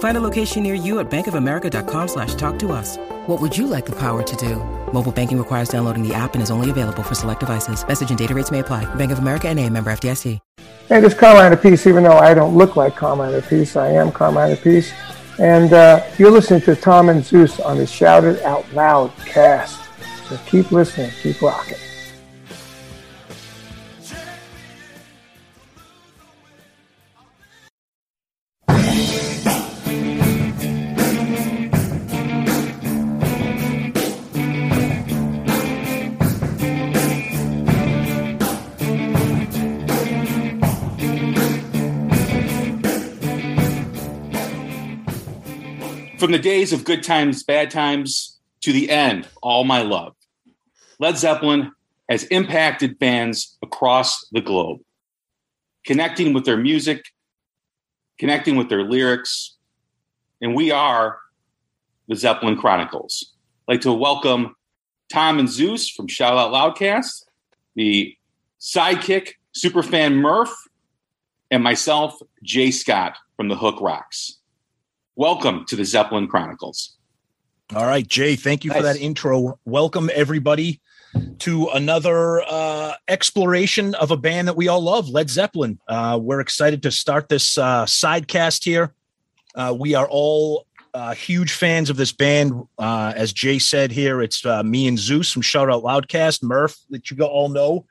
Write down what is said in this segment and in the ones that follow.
Find a location near you at bankofamerica.com slash talk to us. What would you like the power to do? Mobile banking requires downloading the app and is only available for select devices. Message and data rates may apply. Bank of America and a member FDIC. Hey, this is Carmine Appice, even though I don't look like Carmine Appice, I am Carmine Appice. And uh, you're listening to Tom and Zeus on the Shout It Out Loud cast. So keep listening, keep rocking. From the days of good times, bad times, to the end, all my love. Led Zeppelin has impacted fans across the globe, connecting with their music, connecting with their lyrics, and we are the Zeppelin Chronicles. I'd like to welcome Tom and Zeus from Shout Out Loudcast, the sidekick superfan Murph, and myself, Jay Scott from the Hook Rocks. Welcome to the Zeppelin Chronicles. All right, Jay, thank you nice. for that intro. Welcome, everybody, to another uh, exploration of a band that we all love, Led Zeppelin. Uh, we're excited to start this uh, sidecast here. Uh, we are all uh, huge fans of this band. Uh, as Jay said here, it's me and Zeus from Shout Out Loudcast, Murph, that you all know.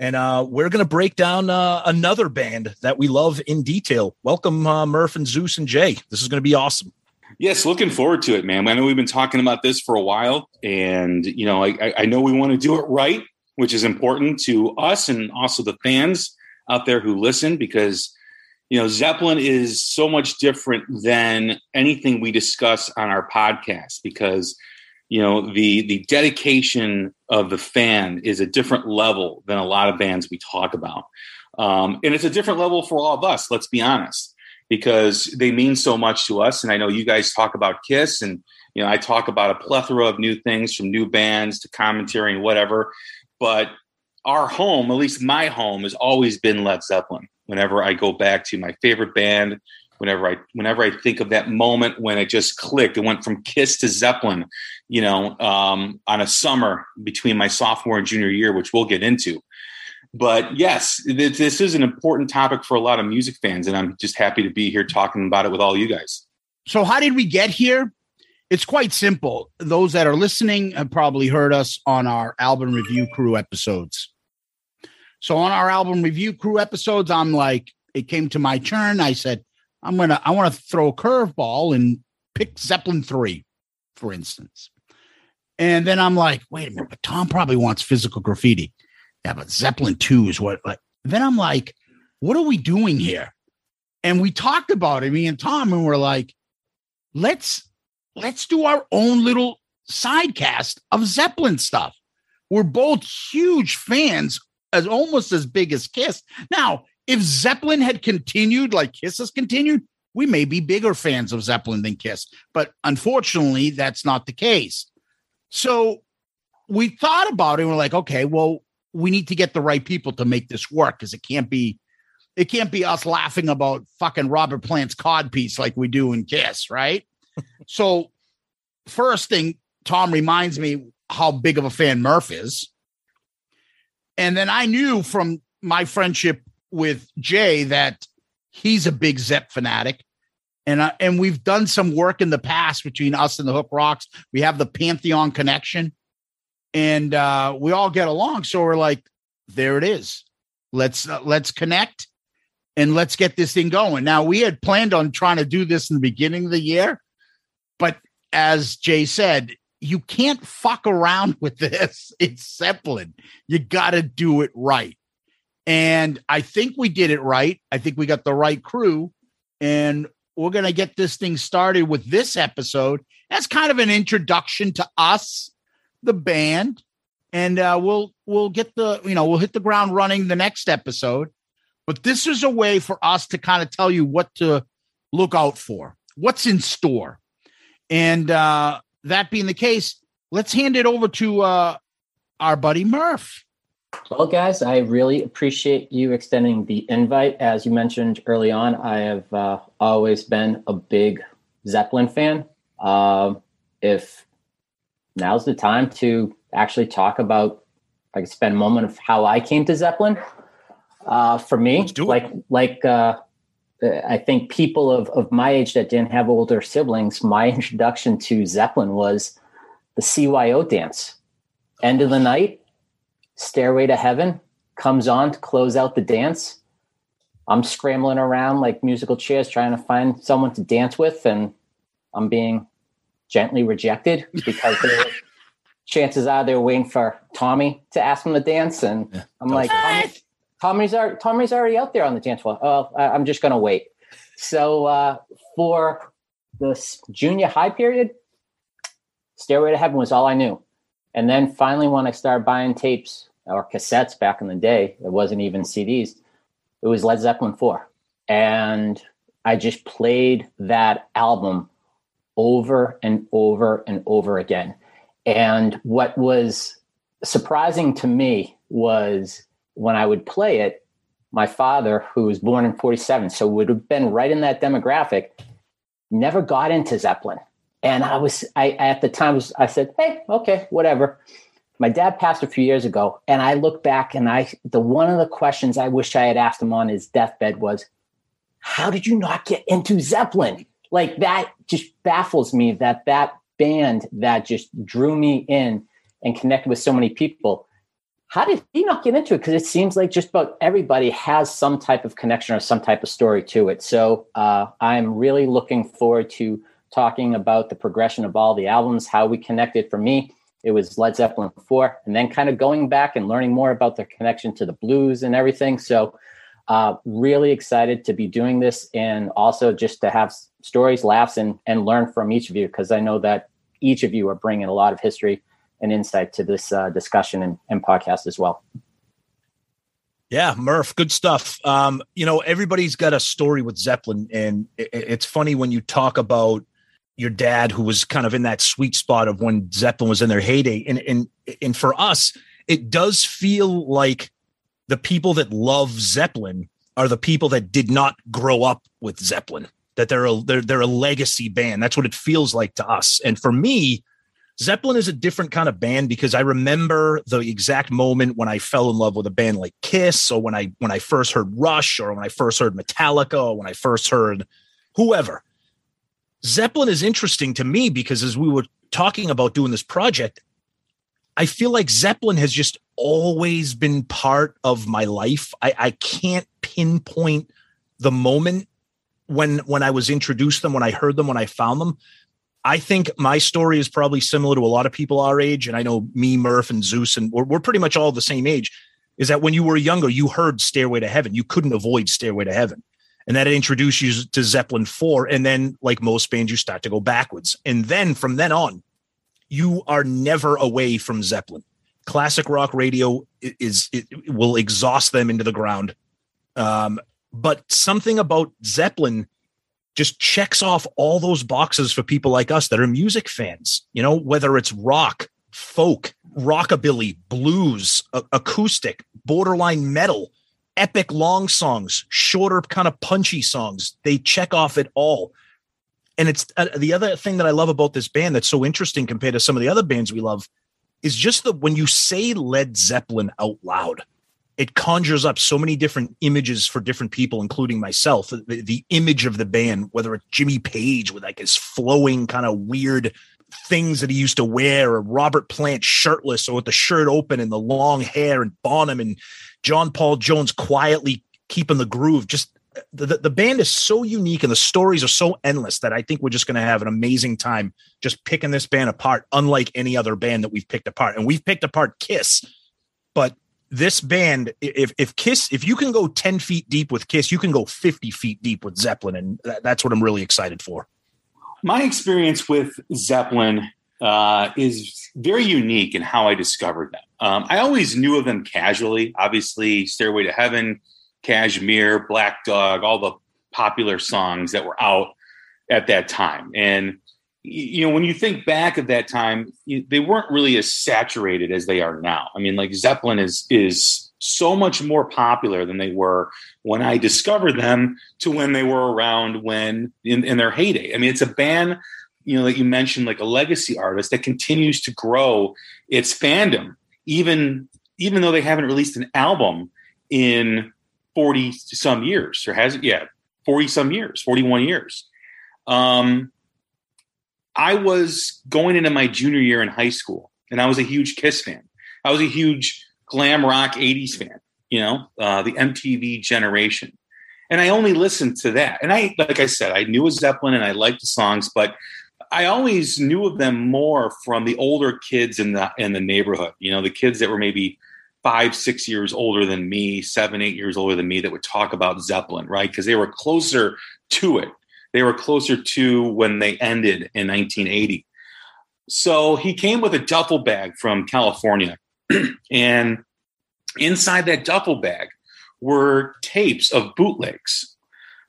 And uh, we're going to break down uh, another band that we love in detail. Welcome, uh, Murph and Zeus and Jay. This is going to be awesome. Yes, looking forward to it, man. I know we've been talking about this for a while, and you know, I, I know we want to do it right, which is important to us and also the fans out there who listen, because you know, Zeppelin is so much different than anything we discuss on our podcast because you know the the dedication of the fan is a different level than a lot of bands we talk about um, and it's a different level for all of us let's be honest because they mean so much to us. And I know you guys talk about Kiss, and you know I talk about a plethora of new things from new bands to commentary and whatever. But our home, at least my home, has always been Led Zeppelin. Whenever I go back to my favorite band, whenever I whenever I think of that moment when it just clicked, it went from Kiss to Zeppelin, you know, um, on a summer between my sophomore and junior year, which we'll get into. But yes, this is an important topic for a lot of music fans, and I'm just happy to be here talking about it with all you guys. So, how did we get here? It's quite simple. Those that are listening have probably heard us on our album review crew episodes. So, on our album review crew episodes, I'm like, it came to my turn. I said, I'm gonna, I want to throw a curveball and pick Zeppelin three, for instance. And then I'm like, wait a minute, but Tom probably wants physical graffiti yeah, but Zeppelin 2 is what like then I'm like, what are we doing here? And we talked about it, me and Tom, and we're like, let's let's do our own little sidecast of Zeppelin stuff. We're both huge fans, as almost as big as Kiss. Now, if Zeppelin had continued like Kiss has continued, we may be bigger fans of Zeppelin than Kiss. But unfortunately, that's not the case. So we thought about it we're like, okay, well, we need to get the right people to make this work because it can't be it can't be us laughing about fucking Robert Plant's cod piece like we do in Kiss, right? so first thing, Tom reminds me how big of a fan Murph is. And then I knew from my friendship with Jay that he's a big Zepp fanatic. And, uh, and we've done some work in the past between us and the Hook Rocks. We have the Pantheon connection and uh, we all get along. So we're like, there it is. Let's uh, let's connect. and let's get this thing going. Now, we had planned on trying to do this in the beginning of the year, but as Jay said, you can't fuck around with this. It's Zeppelin. You got to do it right. And I think we did it right. I think we got the right crew. And we're going to get this thing started with this episode. That's kind of an introduction to us, the band. And uh, we'll we'll get the you know we'll hit the ground running the next episode but this is a way for us to kind of tell you what to look out for, what's in store. And uh, that being the case, let's hand it over to uh, our buddy Murph. Well, guys, I really appreciate you extending the invite. As you mentioned early on, I have uh, always been a big Zeppelin fan. Uh, if now's the time to actually talk about, I could spend a moment of how I came to Zeppelin. Uh, for me, like like uh, I think people of, of my age that didn't have older siblings, my introduction to Zeppelin was the CYO dance. End of the night, Stairway to Heaven comes on to close out the dance. I'm scrambling around like musical chairs trying to find someone to dance with, and I'm being gently rejected because chances are they're waiting for Tommy to ask them to dance. And yeah. I'm like, Tommy's already, Tommy's already out there on the dance floor. Oh, I'm just going to wait. So uh, for the junior high period, Stairway to Heaven was all I knew. And then finally, when I started buying tapes or cassettes back in the day, it wasn't even CDs, it was Led Zeppelin 4. And I just played that album over and over and over again. And what was surprising to me was when I would play it, my father, who was born in 47, so would have been right in that demographic, never got into Zeppelin. And I was, I at the time was, I said, hey, okay, whatever. My dad passed a few years ago, and I look back and I, the one of the questions I wish I had asked him on his deathbed was, how did you not get into Zeppelin? Like that just baffles me that that band that just drew me in and connected with so many people how did he not get into it? Because it seems like just about everybody has some type of connection or some type of story to it. So uh, I'm really looking forward to talking about the progression of all the albums, how we connected. For me, it was Led Zeppelin 4, and then kind of going back and learning more about their connection to the blues and everything. So uh, really excited to be doing this and also just to have stories, laughs, and, and learn from each of you because I know that each of you are bringing a lot of history and insight to this uh, discussion and, and podcast as well. Yeah, Murph, good stuff. Um, you know, everybody's got a story with Zeppelin, and it, it's funny when you talk about your dad, who was kind of in that sweet spot of when Zeppelin was in their heyday, and and and for us, it does feel like the people that love Zeppelin are the people that did not grow up with Zeppelin. That they're a they're they're a legacy band. That's what it feels like to us. And for me, Zeppelin is a different kind of band because I remember the exact moment when I fell in love with a band like Kiss, or when I when I first heard Rush, or when I first heard Metallica, or when I first heard whoever. Zeppelin is interesting to me because as we were talking about doing this project, I feel like Zeppelin has just always been part of my life. I, I can't pinpoint the moment when when I was introduced them, when I heard them, when I found them. I think my story is probably similar to a lot of people our age. And I know me, Murph, and Zeus, and we're, we're pretty much all the same age. Is that when you were younger, you heard Stairway to Heaven. You couldn't avoid Stairway to Heaven. And that introduced you to Zeppelin 4. And then, like most bands, you start to go backwards. And then from then on, you are never away from Zeppelin. Classic rock radio is, it will exhaust them into the ground. Um, but something about Zeppelin just checks off all those boxes for people like us that are music fans. You know, whether it's rock, folk, rockabilly, blues, a- acoustic, borderline metal, epic long songs, shorter kind of punchy songs. They check off it all. And it's uh, the other thing that I love about this band that's so interesting compared to some of the other bands we love is just that when you say Led Zeppelin out loud, it conjures up so many different images for different people, including myself. The, the image of the band, whether it's Jimmy Page with like his flowing kind of weird things that he used to wear, or Robert Plant shirtless or with the shirt open and the long hair, and Bonham and John Paul Jones quietly keeping the groove. Just the, the band is so unique and the stories are so endless that I think we're just going to have an amazing time just picking this band apart, unlike any other band that we've picked apart. And we've picked apart Kiss, but this band, if if Kiss, if you can go 10 feet deep with Kiss, you can go 50 feet deep with Zeppelin. And that, that's what I'm really excited for. My experience with Zeppelin uh, is very unique in how I discovered them. Um, I always knew of them casually, obviously, Stairway to Heaven, Kashmir, Black Dog, all the popular songs that were out at that time. And you know, when you think back at that time, they weren't really as saturated as they are now. I mean, like Zeppelin is is so much more popular than they were when I discovered them to when they were around when in, in their heyday. I mean, it's a band, you know, that you mentioned, like a legacy artist that continues to grow its fandom, even even though they haven't released an album in 40 some years, or has it yet? 40 some years, 41 years. Um, I was going into my junior year in high school, and I was a huge Kiss fan. I was a huge glam rock 80s fan, you know, uh, the MTV generation. And I only listened to that. And I, like I said, I knew a Zeppelin and I liked the songs, but I always knew of them more from the older kids in the in the neighborhood. You know, the kids that were maybe five, six years older than me, seven, eight years older than me, that would talk about Zeppelin, right? Because they were closer to it. They were closer to when they ended in 1980. So he came with a duffel bag from California. and inside that duffel bag were tapes of bootlegs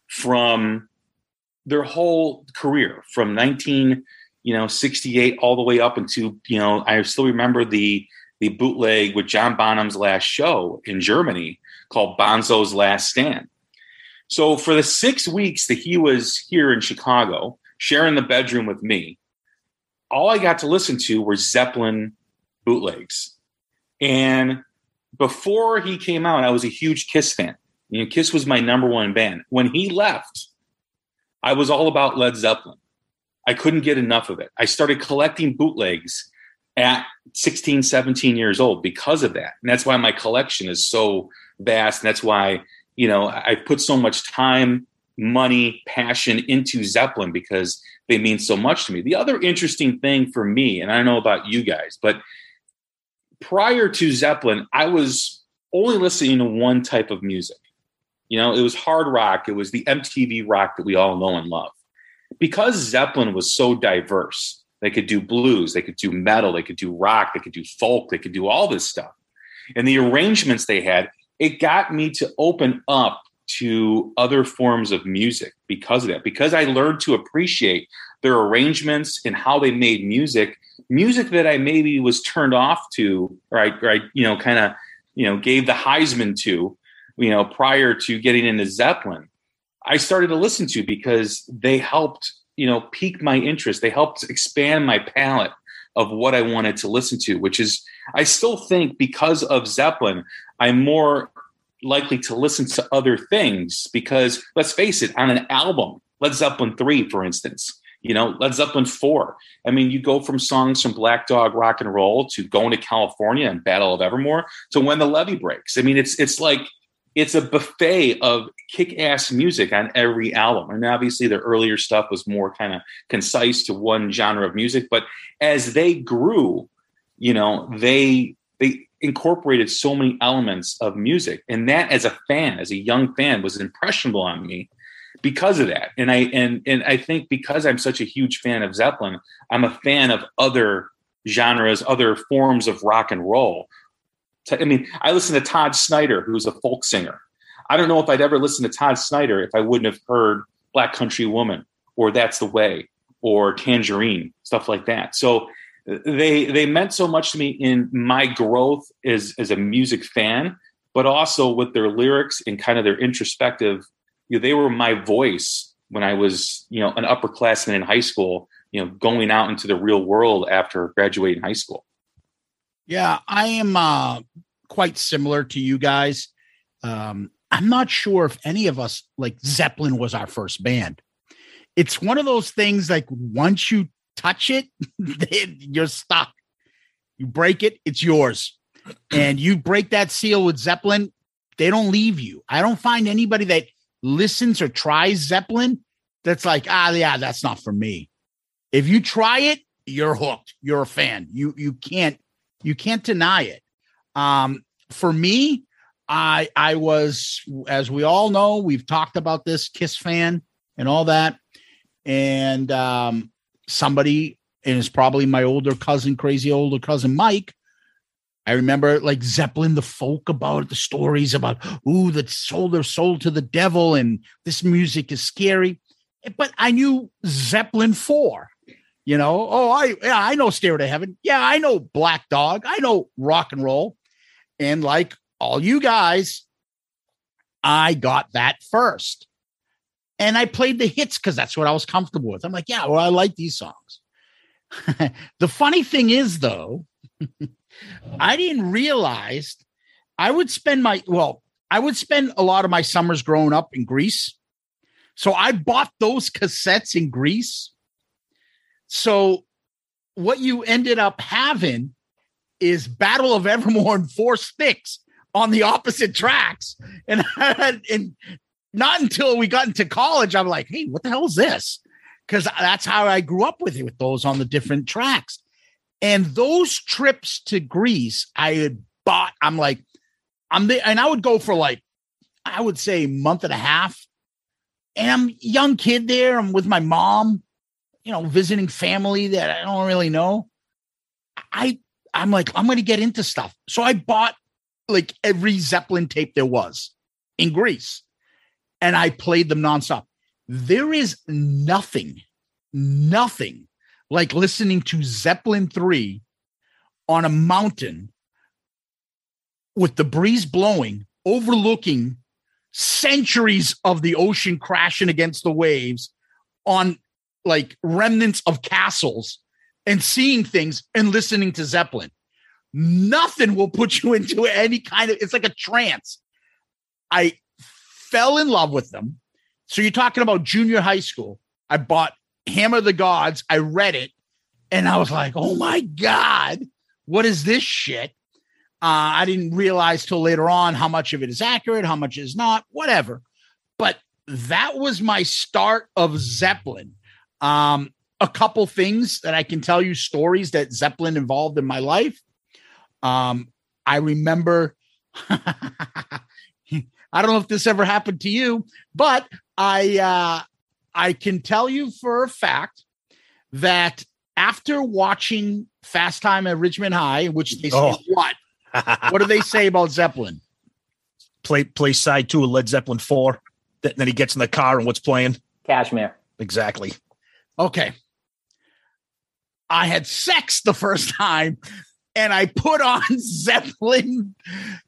from their whole career from 19 you know 68 all the way up into you know i still remember the the bootleg with john bonham's last show in germany called bonzo's last stand so for the six weeks that he was here in Chicago, sharing the bedroom with me, all I got to listen to were Zeppelin bootlegs. And before he came out, I was a huge Kiss fan. You know, Kiss was my number one band. When he left, I was all about Led Zeppelin. I couldn't get enough of it. I started collecting bootlegs at 16, 17 years old because of that. And that's why my collection is so vast. And that's why you know, I put so much time, money, passion into Zeppelin because they mean so much to me. The other interesting thing for me, and I know about you guys, but prior to Zeppelin, I was only listening to one type of music. You know, it was hard rock, it was the MTV rock that we all know and love. Because Zeppelin was so diverse, they could do blues, they could do metal, they could do rock, they could do folk, they could do all this stuff. And the arrangements they had, it got me to open up to other forms of music because of that because i learned to appreciate their arrangements and how they made music music that i maybe was turned off to or i, or I you know kind of you know gave the heisman to you know prior to getting into zeppelin i started to listen to because they helped you know pique my interest they helped expand my palette of what i wanted to listen to which is i still think because of zeppelin I'm more likely to listen to other things because let's face it, on an album, Led Zeppelin 3, for instance, you know, Led Zeppelin 4. I mean, you go from songs from Black Dog Rock and Roll to Going to California and Battle of Evermore to When the Levee Breaks. I mean, it's it's like it's a buffet of kick-ass music on every album. And obviously the earlier stuff was more kind of concise to one genre of music, but as they grew, you know, they they incorporated so many elements of music. And that as a fan as a young fan was impressionable on me because of that. And i and and i think because i'm such a huge fan of zeppelin i'm a fan of other genres other forms of rock and roll i mean i listen to todd Snider, who's a folk singer i don't know if i'd ever listen to todd Snider if i wouldn't have heard black country woman or that's the way or tangerine stuff like that so uh, they they meant so much to me in my growth as as a music fan, but also with their lyrics and kind of their introspective. You know, they were my voice when I was you know an upperclassman in high school. You know, going out into the real world after graduating high school. Yeah, I am uh, quite similar to you guys. Um, I'm not sure if any of us like Zeppelin was our first band. It's one of those things like once you touch it, you're stuck. You break it, it's yours. And you break that seal with Zeppelin, they don't leave you. I don't find anybody that listens or tries Zeppelin, that's like, ah, yeah, that's not for me. If you try it, you're hooked. You're a fan. You you can't you can't deny it. Um, for me, I I was, as we all know, we've talked about this Kiss fan and all that, and um, somebody, and it's probably my older cousin, crazy older cousin Mike. I remember like Zeppelin, the folk about the stories about ooh, that sold their soul to the devil, and this music is scary. But I knew Zeppelin four. You know, oh, I yeah, I know Stairway to Heaven. Yeah, I know Black Dog. I know rock and roll. And like all you guys, I got that first. And I played the hits because that's what I was comfortable with. I'm like, yeah, well, I like these songs. the funny thing is, though, I didn't realize I would spend my, well, I would spend a lot of my summers growing up in Greece. So I bought those cassettes in Greece. So what you ended up having is Battle of Evermore and Four Sticks on the opposite tracks. And, and not until we got into college, I'm like, hey, what the hell is this? Because that's how I grew up with it, with those on the different tracks. And those trips to Greece, I had bought, I'm like, I'm there, and I would go for like, I would say month and a half. And I'm young kid there. I'm with my mom, you know, visiting family that I don't really know. I I'm like, I'm gonna get into stuff. So I bought like every Zeppelin tape there was in Greece. And I played them nonstop. There is nothing, nothing like listening to Zeppelin 3 on a mountain with the breeze blowing, overlooking centuries of the ocean crashing against the waves on like remnants of castles and seeing things and listening to Zeppelin nothing will put you into any kind of it's like a trance. I fell in love with them. So you're talking about junior high school. I bought Hammer the Gods. I read it and I was like, oh my God, what is this shit? Uh, I didn't realize till later on how much of it is accurate, how much is not, whatever. But that was my start of Zeppelin. Um, a couple things that I can tell you stories that Zeppelin involved in my life. Um, I remember, I don't know if this ever happened to you, but I uh, I can tell you for a fact that after watching Fast Time at Ridgemont High, which they say oh. what? what do they say about Zeppelin? Play play side two of Led Zeppelin four. Then he gets in the car and what's playing? Kashmir. Exactly. Okay. I had sex the first time and I put on Zeppelin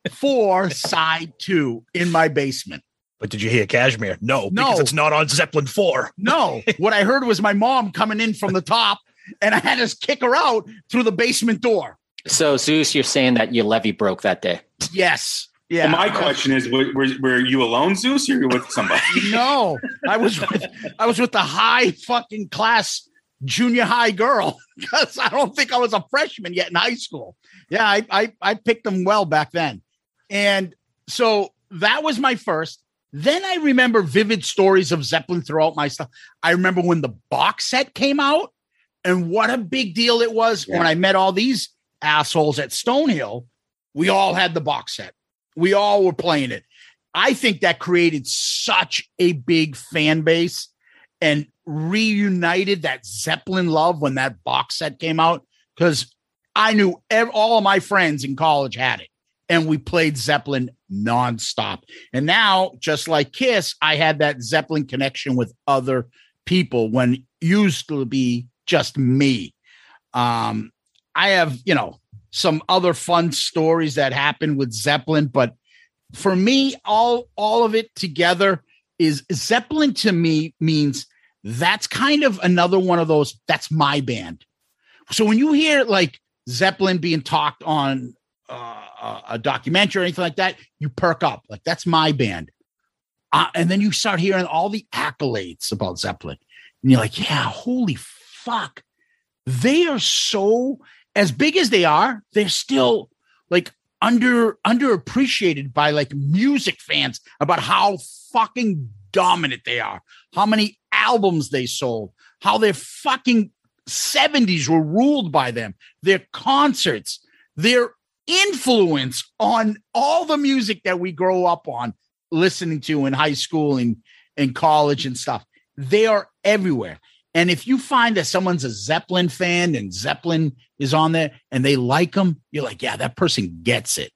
4 side 2 in my basement. But did you hear Kashmir? No, no, because it's not on Zeppelin 4. No. what I heard was my mom coming in from the top and I had to kick her out through the basement door. So Zeus, you're saying that your levee broke that day. Yes. Yeah. Well, my question is, were, were, you alone, Zeus, or you with somebody? no, I was with I was with the high fucking class junior high girl because I don't think I was a freshman yet in high school. Yeah, I, I, I picked them well back then. And so that was my first. Then I remember vivid stories of Zeppelin throughout my stuff. I remember when the box set came out and what a big deal it was yeah. when I met all these assholes at Stonehill. We all had the box set. We all were playing it. I think that created such a big fan base and reunited that Zeppelin love when that box set came out because I knew every, all of my friends in college had it and we played Zeppelin nonstop. And now, just like Kiss, I had that Zeppelin connection with other people when used to be just me. Um, I have, you know, some other fun stories that happened with Zeppelin, but for me, all all of it together is Zeppelin to me means that's kind of another one of those that's my band. So when you hear like zeppelin being talked on uh, a documentary or anything like that you perk up. Like that's my band. Uh, and then you start hearing all the accolades about zeppelin. And you're like yeah holy fuck. They are so as big as they are they're still like under underappreciated by like music fans about how fucking dominant they are, how many albums they sold, how their fucking 70s were ruled by them, their concerts, their influence on all the music that we grow up on listening to in high school and, in college and stuff. They are everywhere. And if you find that someone's a Zeppelin fan and Zeppelin is on there and they like them, you're like, yeah, that person gets it.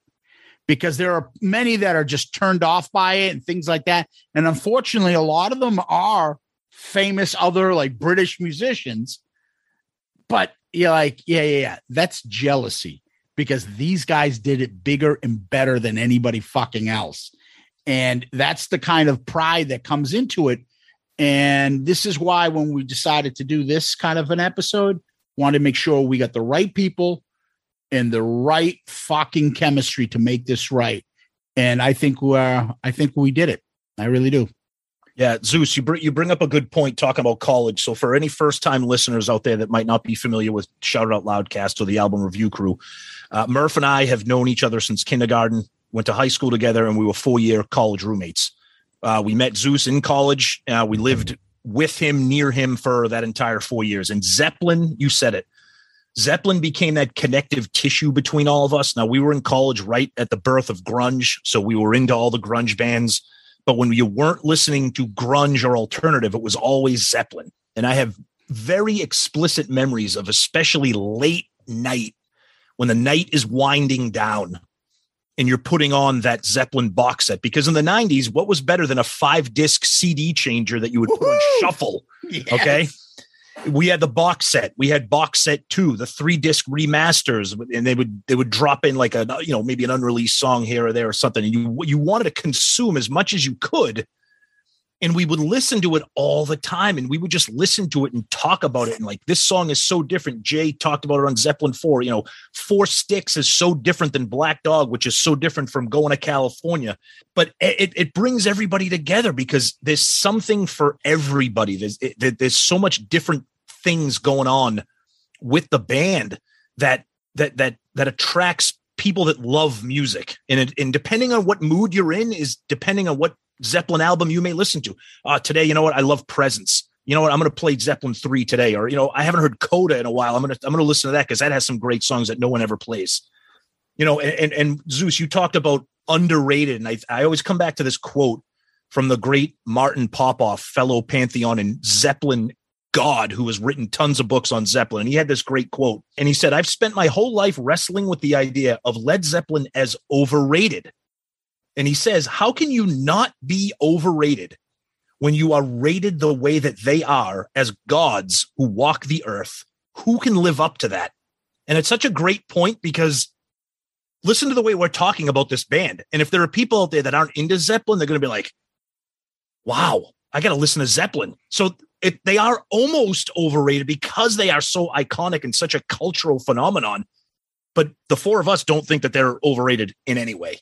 Because there are many that are just turned off by it and things like that. And unfortunately, a lot of them are famous other like British musicians. But you're like, yeah, yeah, yeah, that's jealousy because these guys did it bigger and better than anybody fucking else. And that's the kind of pride that comes into it and this is why when we decided to do this kind of an episode, wanted to make sure we got the right people and the right fucking chemistry to make this right. And I think we're I think we did it. I really do. Yeah, Zeus, you bring you bring up a good point talking about college. So for any first time listeners out there that might not be familiar with Shout Out Loudcast or the album review crew, uh, Murph and I have known each other since kindergarten. Went to high school together, and we were four year college roommates. Uh, we met Zeus in college. Uh, we lived with him, near him for that entire four years. And Zeppelin, you said it. Zeppelin became that connective tissue between all of us. Now, we were in college right at the birth of grunge. So we were into all the grunge bands. But when you weren't listening to grunge or alternative, it was always Zeppelin. And I have very explicit memories of especially late night when the night is winding down and you're putting on that Zeppelin box set because in the 90s, what was better than a five disc CD changer that you would put on shuffle? Yes. Okay. We had the box set. We had box set two, the three disc remasters, and they would they would drop in like a you know maybe an unreleased song here or there or something. And you you wanted to consume as much as you could and we would listen to it all the time and we would just listen to it and talk about it and like this song is so different. Jay talked about it on zeppelin 4 you know four sticks is so different than black dog which is so different from going to california. But it, it brings everybody together because there's something for everybody. There's it, there's so much different things going on with the band that that that that attracts people that love music. And, it, and depending on what mood you're in is depending on what Zeppelin album you may listen to. Uh, today, you know what? I love Presence. You know what? I'm going to play Zeppelin 3 today. Or, you know, I haven't heard Coda in a while. I'm going to, I'm going to listen to that because that has some great songs that no one ever plays. You know, and, and, and Zeus, you talked about underrated. And I, I always come back to this quote from the great Martin Popoff, fellow Pantheon and Zeppelin God who has written tons of books on Zeppelin. And he had this great quote. And he said, I've spent my whole life wrestling with the idea of Led Zeppelin as overrated. And he says, How can you not be overrated when you are rated the way that they are as gods who walk the earth? Who can live up to that? And it's such a great point because listen to the way we're talking about this band. And if there are people out there that aren't into Zeppelin, they're going to be like, wow, I got to listen to Zeppelin. So it, they are almost overrated because they are so iconic and such a cultural phenomenon. But the four of us don't think that they're overrated in any way.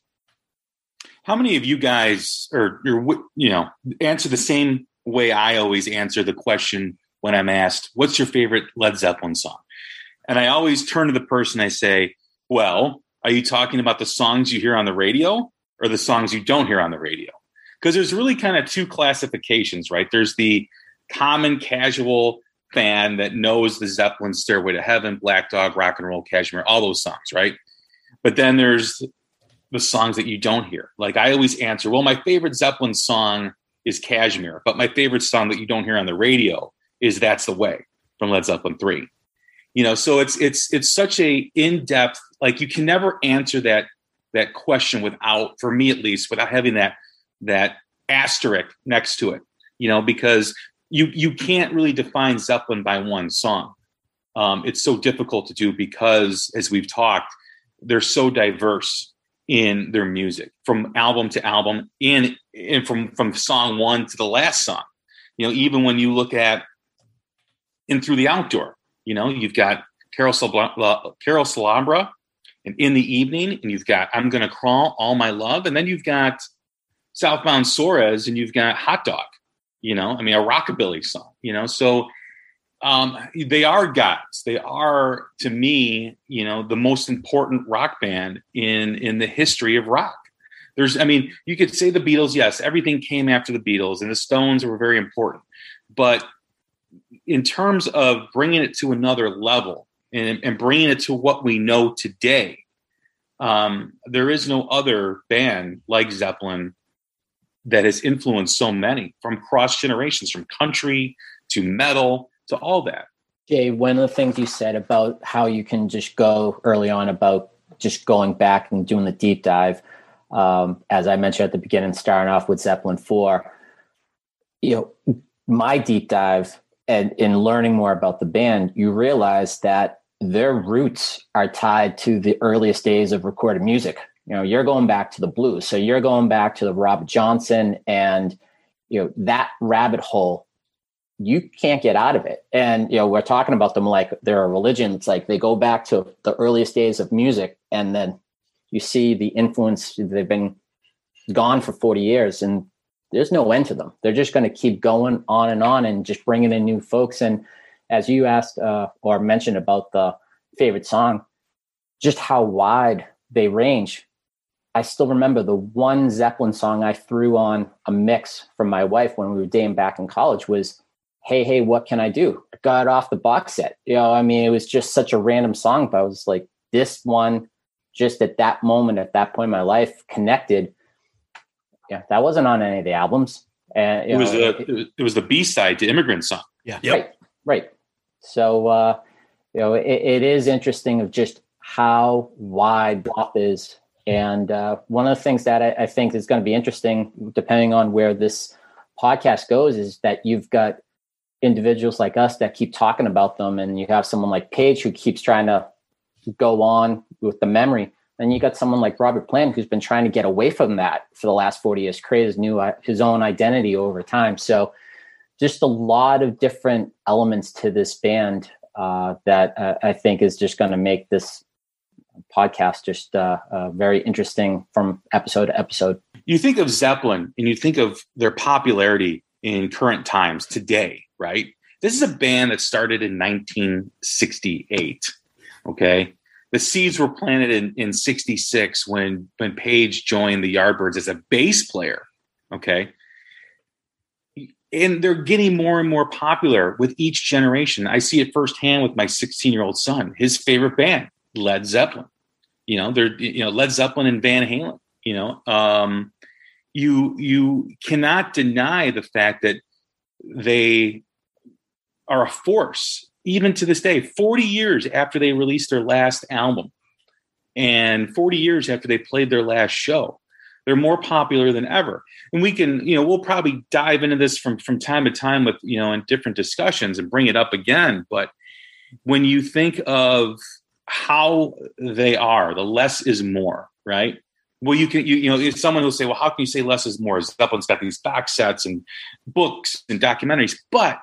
How many of you guys, or, or you know, answer the same way I always answer the question when I'm asked, "What's your favorite Led Zeppelin song?" And I always turn to the person I say, "Well, are you talking about the songs you hear on the radio or the songs you don't hear on the radio?" Because there's really kind of two classifications, right? There's the common casual fan that knows the Zeppelin Stairway to Heaven, Black Dog, Rock and Roll, Kashmir, all those songs, right? But then there's the songs that you don't hear. Like I always answer, well, my favorite Zeppelin song is Kashmir, but my favorite song that you don't hear on the radio is That's the Way from Led Zeppelin 3. You know, so it's it's it's such a in-depth like you can never answer that that question without for me at least without having that that asterisk next to it. You know, because you you can't really define Zeppelin by one song. Um, it's so difficult to do because as we've talked, they're so diverse in their music from album to album in and from from song one to the last song. You know even when you look at in through the outdoor you know you've got carol Carouselambra and in the evening and you've got i'm gonna crawl all my love and then you've got South Bound Suarez and you've got hot dog you know i mean a rockabilly song you know. So um, they are gods. They are, to me, you know, the most important rock band in in the history of rock. There's, I mean, you could say the Beatles, yes, everything came after the Beatles, and the Stones were very important. But in terms of bringing it to another level and, and bringing it to what we know today, um, there is no other band like Zeppelin that has influenced so many from cross generations, from country to metal to all that. Jay, one of the things you said about how you can just go early on about just going back and doing the deep dive, um, as I mentioned at the beginning, starting off with Zeppelin 4, you know, my deep dive and in learning more about the band, you realize that their roots are tied to the earliest days of recorded music. You know, you're going back to the blues. So you're going back to the Rob Johnson and, you know, that rabbit hole you can't get out of it. And you know, we're talking about them like they're a religion. It's like they go back to the earliest days of music, and then you see the influence. They've been gone for forty years, and there's no end to them. They're just going to keep going on and on, and just bringing in new folks. And as you asked uh, or mentioned about the favorite song, just how wide they range. I still remember the one Zeppelin song I threw on a mix from my wife when we were dating back in college was hey, hey, what can I do? I got off the box set. You know, I mean, it was just such a random song, but I was like, this one, just at that moment, at that point in my life, connected. Yeah, that wasn't on any of the albums. And it was know, the it, was the B side to Immigrant Song. Yeah, yep. right, right. So uh, you know, it, it is interesting of just how wide pop is, and uh, one of the things that I, I think is going to be interesting, depending on where this podcast goes, is that you've got individuals like us that keep talking about them and you have someone like Page who keeps trying to go on with the memory then you got someone like Robert Plant who's been trying to get away from that for the last 40 years create his new his own identity over time so just a lot of different elements to this band uh, that uh, I think is just going to make this podcast just uh, uh, very interesting from episode to episode. You think of Zeppelin and you think of their popularity in current times today right? This is a band that started in 1968. Okay. The seeds were planted in, in 66 when, when Page joined the Yardbirds as a bass player. Okay. And they're getting more and more popular with each generation. I see it firsthand with my 16 year old son. His favorite band, Led Zeppelin. You know, they're you know Led Zeppelin and Van Halen. You know, um, you you cannot deny the fact that they are a force even to this day 40 years after they released their last album and 40 years after they played their last show. They're more popular than ever. And we can you know we'll probably dive into this from from time to time with you know in different discussions and bring it up again. But when you think of how they are the less is more right well you can you, you know someone will say well how can you say less is more zeppelin's got these box sets and books and documentaries but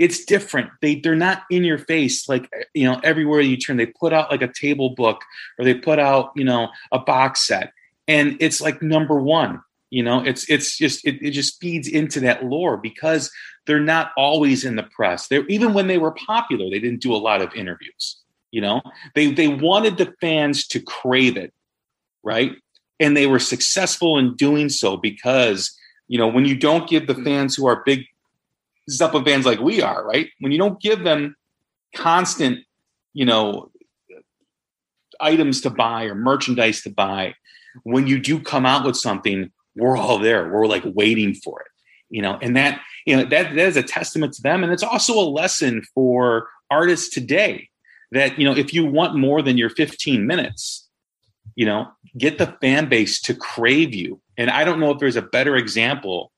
it's different. They they're not in your face like you know everywhere you turn. They put out like a table book or they put out you know a box set, and it's like number one. You know, it's it's just it, it just feeds into that lore because they're not always in the press. They're even when they were popular, they didn't do a lot of interviews. You know, they they wanted the fans to crave it, right? And they were successful in doing so because you know when you don't give the mm-hmm. fans who are big Zeppelin fans like we are, right? When you don't give them constant, you know, items to buy or merchandise to buy, when you do come out with something, we're all there. We're like waiting for it, you know, and that, you know, that, that is a testament to them. And it's also a lesson for artists today that, you know, if you want more than your 15 minutes, you know, get the fan base to crave you. And I don't know if there's a better example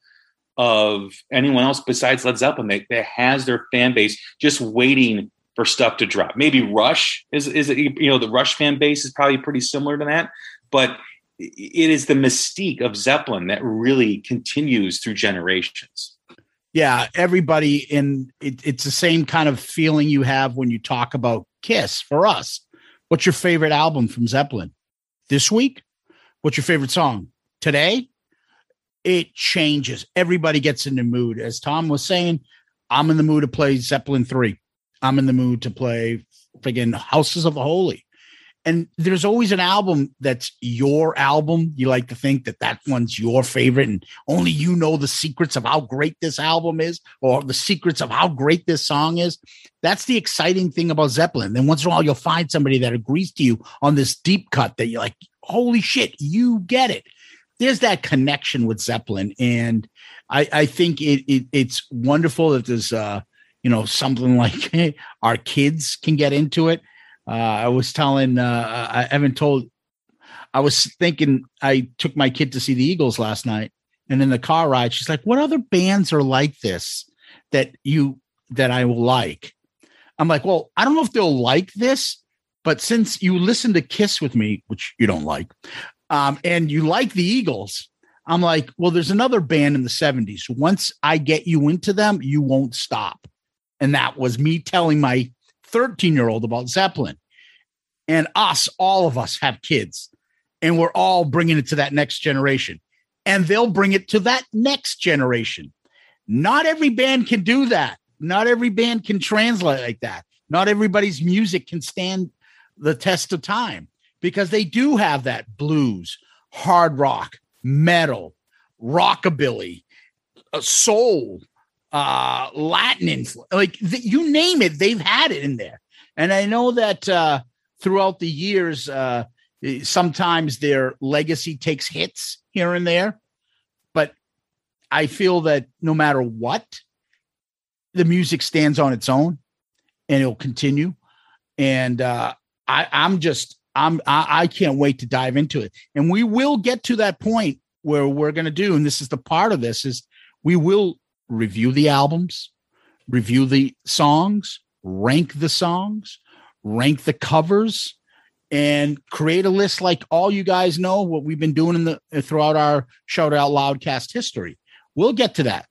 of anyone else besides Led Zeppelin that, that has their fan base just waiting for stuff to drop. Maybe Rush is is you know the Rush fan base is probably pretty similar to that, but it is the mystique of Zeppelin that really continues through generations. Yeah, everybody in it, it's the same kind of feeling you have when you talk about Kiss for us. What's your favorite album from Zeppelin this week? What's your favorite song today? it changes. Everybody gets in the mood. As Tom was saying, I'm in the mood to play Zeppelin 3. I'm in the mood to play friggin' Houses of the Holy. And there's always an album that's your album. You like to think that that one's your favorite, and only you know the secrets of how great this album is, or the secrets of how great this song is. That's the exciting thing about Zeppelin. Then once in a while, you'll find somebody that agrees to you on this deep cut that you're like, holy shit, you get it. There's that connection with Zeppelin, and I, I think it, it it's wonderful that there's uh you know something like our kids can get into it uh, I was telling, uh, I haven't told, I was thinking, I took my kid to see the Eagles last night, and in the car ride, she's like, "What other bands are like this that you that I will like?" I'm like, "Well, I don't know if they'll like this, but since you listen to Kiss with me, which you don't like, um, and you like the Eagles." I'm like, well, there's another band in the 70s. Once I get you into them, you won't stop. And that was me telling my 13 year old about Zeppelin. And us, all of us have kids, and we're all bringing it to that next generation. And they'll bring it to that next generation. Not every band can do that. Not every band can translate like that. Not everybody's music can stand the test of time because they do have that blues, hard rock, metal, rockabilly, uh, soul, uh, Latin influence, like you name it, they've had it in there. And I know that uh, throughout the years, uh, sometimes their legacy takes hits here and there, but I feel that no matter what, the music stands on its own, and it'll continue. And uh, I, I'm just, I'm, I, I can't wait to dive into it. And we will get to that point where we're going to do, and this is the part of this is we will review the albums, review the songs, rank the songs, rank the covers, and create a list like all you guys know what we've been doing in the throughout our shout out loudcast history. We'll get to that.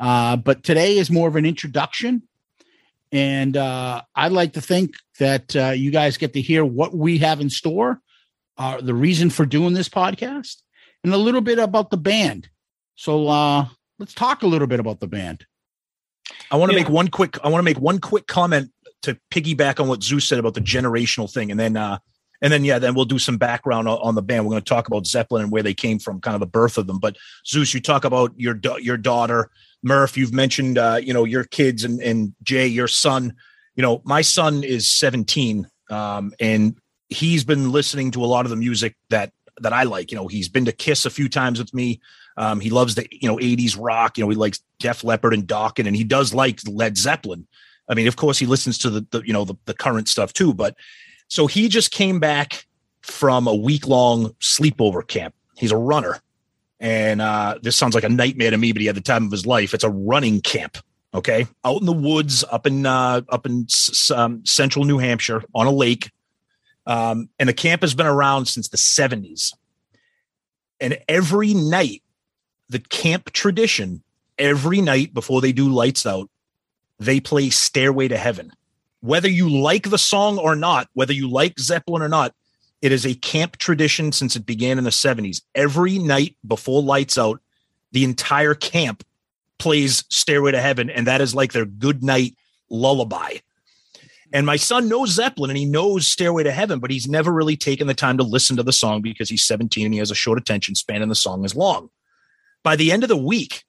Uh, but today is more of an introduction. And uh, I'd like to think that uh, you guys get to hear what we have in store, uh, the reason for doing this podcast, and a little bit about the band. So uh, let's talk a little bit about the band. I want to yeah. make one quick. I want to make one quick comment to piggyback on what Zeus said about the generational thing, and then uh, and then yeah, then we'll do some background on, on the band. We're going to talk about Zeppelin and where they came from, kind of the birth of them. But Zeus, you talk about your your daughter Murph. You've mentioned uh, you know your kids and and Jay, your son. You know, my son is 17, um, and he's been listening to a lot of the music that that I like. You know, he's been to Kiss a few times with me. Um, he loves the you know 80s rock. You know, he likes Def Leppard and Dokken, and he does like Led Zeppelin. I mean, of course, he listens to the, the you know the, the current stuff too. But so he just came back from a week long sleepover camp. He's a runner, and uh, this sounds like a nightmare to me, but he had the time of his life. It's a running camp. Okay, out in the woods, up in uh, up in um, central New Hampshire on a lake, um, and the camp has been around since the seventies. And every night the camp tradition every night before they do lights out, they play Stairway to Heaven. Whether you like the song or not, whether you like Zeppelin or not, it is a camp tradition since it began in the 70s. Every night before lights out, the entire camp plays Stairway to Heaven, and that is like their good night lullaby. And my son knows Zeppelin and he knows Stairway to Heaven, but he's never really taken the time to listen to the song because he's 17 and he has a short attention span and the song is long by the end of the week,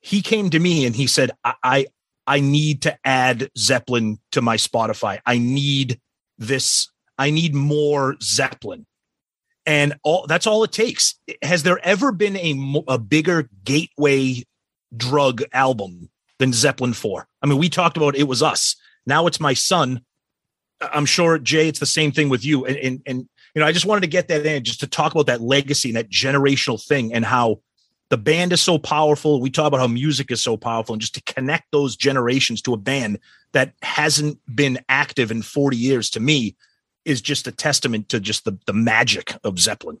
he came to me and he said, I, I, I need to add Zeppelin to my Spotify. I need this. I need more Zeppelin. And all that's all it takes. Has there ever been a, a bigger gateway drug album than Zeppelin 4? I mean, we talked about it was us. Now it's my son. I'm sure Jay, it's the same thing with you. And, and, and you know, I just wanted to get that in just to talk about that legacy and that generational thing and how the band is so powerful. We talk about how music is so powerful, and just to connect those generations to a band that hasn't been active in 40 years to me is just a testament to just the, the magic of Zeppelin.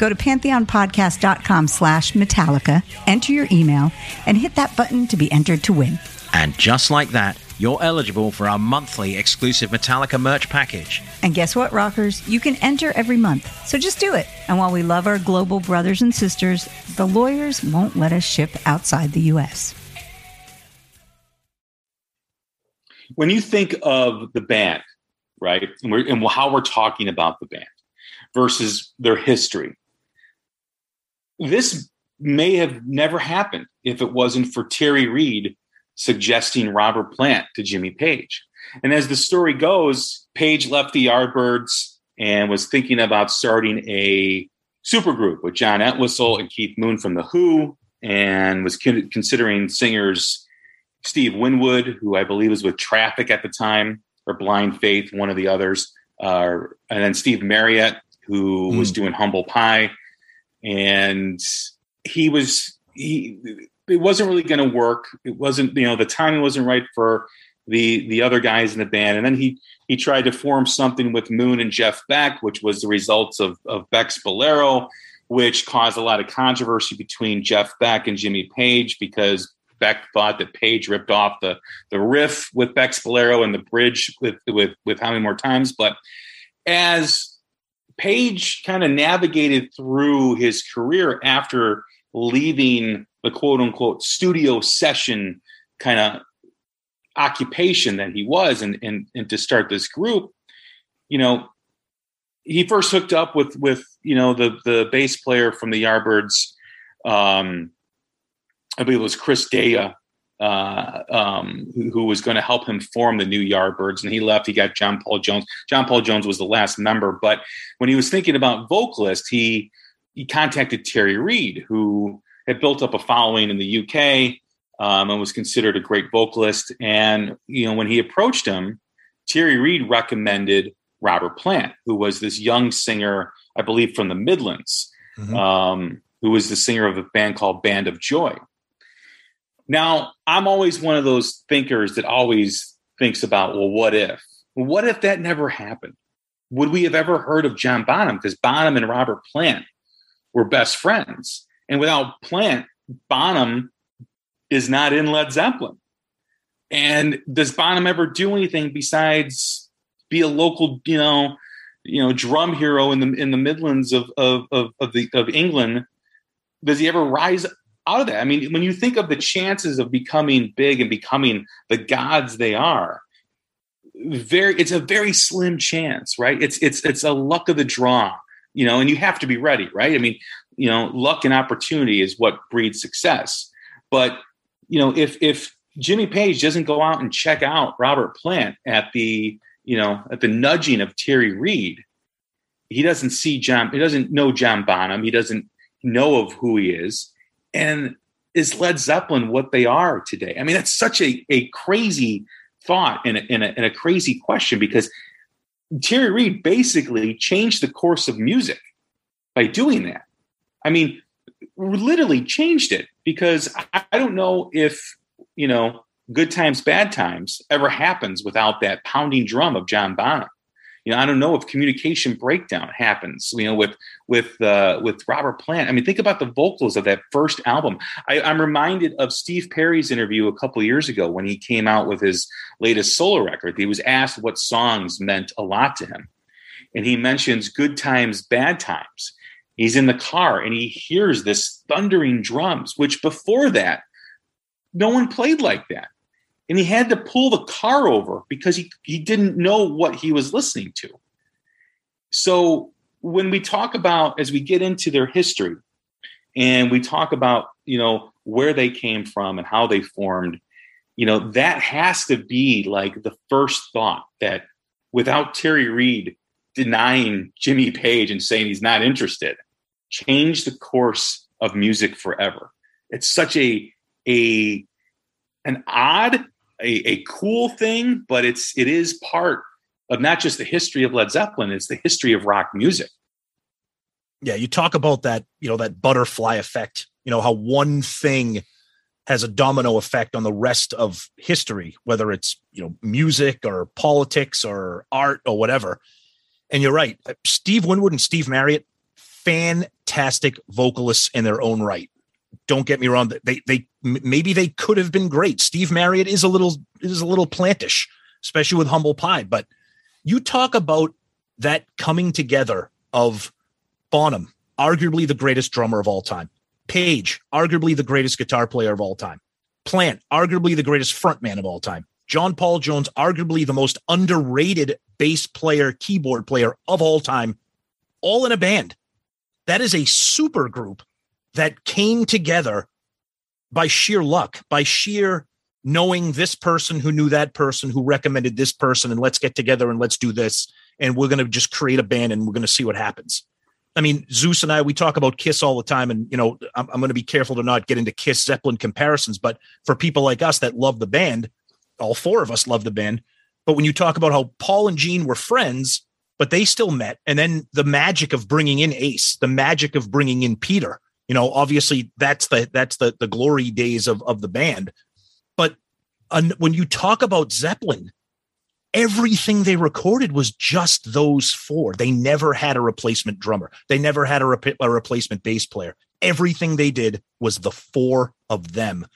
Go to pantheonpodcast.com slash Metallica, enter your email, and hit that button to be entered to win. And just like that, you're eligible for our monthly exclusive Metallica merch package. And guess what, rockers? You can enter every month. So just do it. And while we love our global brothers and sisters, the lawyers won't let us ship outside the U.S. When you think of the band, right, and, we're, and how we're talking about the band versus their history, this may have never happened if it wasn't for Terry Reid suggesting Robert Plant to Jimmy Page. And as the story goes, Page left the Yardbirds and was thinking about starting a supergroup with John Entwistle and Keith Moon from The Who, and was considering singers Steve Winwood, who I believe was with Traffic at the time, or Blind Faith, one of the others, uh, and then Steve Marriott, who mm. was doing Humble Pie and he was he it wasn't really going to work. It wasn't you know the timing wasn't right for the the other guys in the band. And then he he tried to form something with moon and jeff beck which was the results of of beck's bolero which caused a lot of controversy between jeff beck and jimmy page because beck thought that page ripped off the the riff with beck's bolero and the bridge with with with how many more times. But as Page kind of navigated through his career after leaving the quote unquote studio session kind of occupation that he was and, and, and to start this group, you know, he first hooked up with, with, you know, the, the bass player from the Yardbirds. Um, I believe it was Chris Dreja, uh, um, who, who, was going to help him form the new Yardbirds. And he left. He got John Paul Jones. John Paul Jones was the last member. But when he was thinking about vocalist, he he contacted Terry Reid, who had built up a following in the UK um, and was considered a great vocalist. And you know, when he approached him, Terry Reid recommended Robert Plant, who was this young singer, I believe, from the Midlands, mm-hmm. um, who was the singer of a band called Band of Joy. Now, I'm always one of those thinkers that always thinks about, well, what if? What if that never happened? Would we have ever heard of John Bonham? Because Bonham and Robert Plant were best friends. And without Plant, Bonham is not in Led Zeppelin. And does Bonham ever do anything besides be a local, you know, you know, drum hero in the in the Midlands of of of, of the of England? Does he ever rise out of that. I mean, when you think of the chances of becoming big and becoming the gods they are, very it's a very slim chance, right? It's it's it's a luck of the draw, you know, and you have to be ready, right? I mean, you know, luck and opportunity is what breeds success. But you know, if if Jimmy Page doesn't go out and check out Robert Plant at the you know at the nudging of Terry Reid, he doesn't see John. He doesn't know John Bonham. He doesn't know of who he is, and is Led Zeppelin what they are today? I mean, that's such a, a crazy thought and a, and, a, and a crazy question because Terry Reid basically changed the course of music by doing that. I mean, literally changed it because I, I don't know if, you know, good times, bad times ever happens without that pounding drum of John Bonham. You know, I don't know if communication breakdown happens. You know, with with uh, with Robert Plant. I mean, think about the vocals of that first album. I, am reminded of Steve Perry's interview a couple years ago when he came out with his latest solo record. He was asked what songs meant a lot to him, and he mentions "Good Times, Bad Times." He's in the car and he hears this thundering drums, which before that, no one played like that and he had to pull the car over because he, he didn't know what he was listening to. So when we talk about as we get into their history and we talk about, you know, where they came from and how they formed, you know, that has to be like the first thought that without Terry Reid denying Jimmy Page and saying he's not interested, change the course of music forever. It's such a a an odd a, a cool thing, but it's it is part of not just the history of Led Zeppelin, it's the history of rock music. Yeah, you talk about that, you know, that butterfly effect, you know, how one thing has a domino effect on the rest of history, whether it's, you know, music or politics or art or whatever. And you're right. Steve Winwood and Steve Marriott, fantastic vocalists in their own right don't get me wrong. They they maybe they could have been great. Steve Marriott is a little is a little plantish, especially with Humble Pie. But you talk about that coming together of Bonham, arguably the greatest drummer of all time, Page, arguably the greatest guitar player of all time, Plant, arguably the greatest frontman of all time, John Paul Jones, arguably the most underrated bass player, keyboard player of all time, all in a band. That is a super group that came together by sheer luck, by sheer knowing this person who knew that person who recommended this person, and let's get together and let's do this. And we're going to just create a band and we're going to see what happens. I mean, Zeus and I, we talk about Kiss all the time. And, you know, I'm, I'm going to be careful to not get into Kiss Zeppelin comparisons. But for people like us that love the band, all four of us love the band. But when you talk about how Paul and Gene were friends, but they still met, and then the magic of bringing in Ace, the magic of bringing in Peter, you know obviously that's the that's the the glory days of of the band. But when you talk about zeppelin everything they recorded was just those four. They never had a replacement drummer. They never had a, rep- a replacement bass player. Everything they did was the four of them.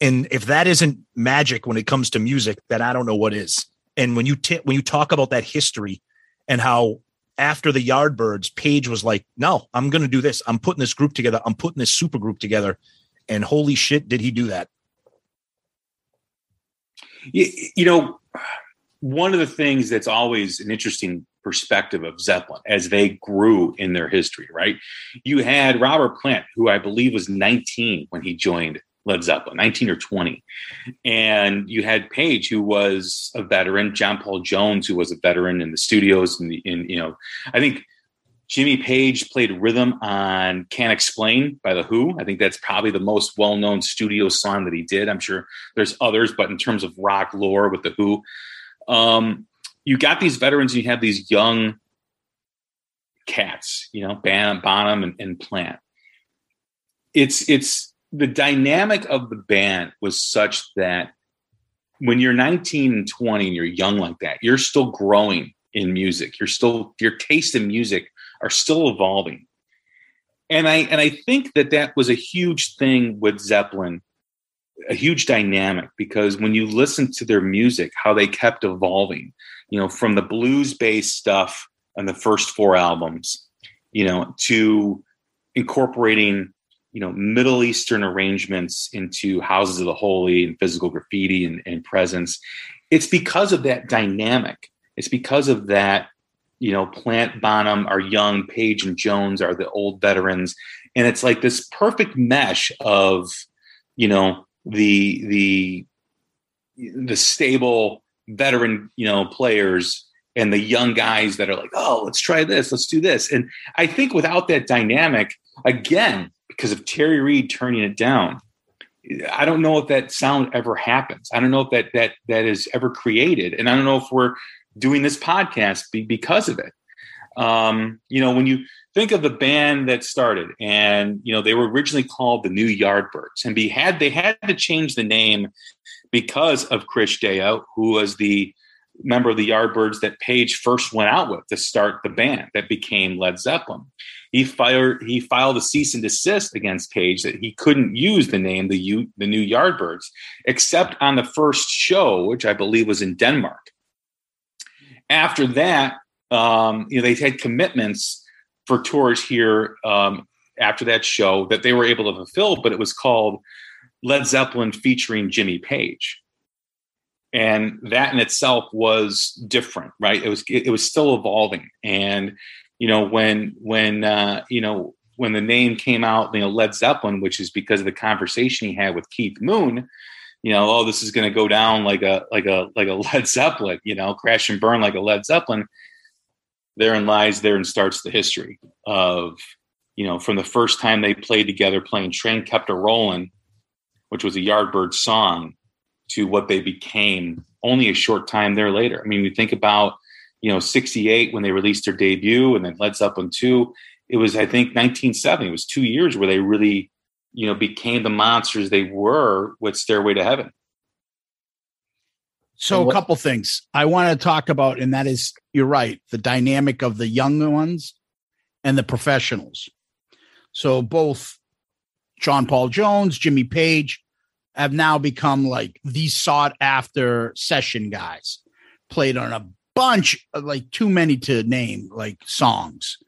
And if that isn't magic when it comes to music then i don't know what is. And when you t- when you talk about that history and how after the Yardbirds, Page was like, "No, I'm going to do this. I'm putting this group together. I'm putting this super group together." And holy shit, did he do that? You, you know, one of the things that's always an interesting perspective of Zeppelin as they grew in their history, right? You had Robert Plant, who I believe was 19 when he joined Led Zeppelin, 19 or 20. And you had Page, who was a veteran, John Paul Jones, who was a veteran in the studios. And, in, you know, I think Jimmy Page played rhythm on Can't Explain by The Who. I think that's probably the most well known studio song that he did. I'm sure there's others, but in terms of rock lore with The Who, um, you got these veterans and you have these young cats, you know, Bonham and, and Plant. It's, it's, the dynamic of the band was such that when you're 19 and 20 and you're young like that, you're still growing in music. You're still your taste in music are still evolving. And I and I think that that was a huge thing with Zeppelin, a huge dynamic because when you listen to their music, how they kept evolving, you know, from the blues-based stuff on the first four albums, you know, to incorporating you know middle eastern arrangements into houses of the holy and physical graffiti and, and presence it's because of that dynamic. It's because of that you know plant bonham are young page and jones are the old veterans. And it's like this perfect mesh of you know the the the stable veteran you know players and the young guys that are like oh let's try this. Let's do this. And i think without that dynamic again because of Terry Reid turning it down. I don't know if that sound ever happens. I don't know if that that that is ever created, and I don't know if we're doing this podcast be, because of it. Um, you know, when you think of the band that started, and you know they were originally called the New Yardbirds, and be had they had to change the name because of Chris Dreja, who was the member of the Yardbirds that Page first went out with to start the band that became Led Zeppelin. He fired he filed a cease and desist against Page that he couldn't use the name the U, the new Yardbirds except on the first show, which I believe was in Denmark. After that, um, you know, they had commitments for tours here um, after that show that they were able to fulfill, but it was called Led Zeppelin featuring Jimmy Page. And that in itself was different right? It was it, was still evolving. And you know when when uh you know when the name came out you know led zeppelin which is because of the conversation he had with keith moon you know oh this is going to go down like a like a like a led zeppelin you know crash and burn like a led zeppelin therein lies there and starts the history of you know from the first time they played together playing train kept a rolling which was a yardbird song to what they became only a short time there later. I mean, we think about, you know, 68 when they released their debut and then Led Zeppelin 2. It was, I think, 1970. It was two years where they really, you know, became the monsters they were with Stairway to Heaven. So, a couple things I want to talk about, and that is, you're right, the dynamic of the young ones and the professionals. So, both John Paul Jones, Jimmy Page, have now become like these sought after session guys. Played on a bunch of like too many to name like songs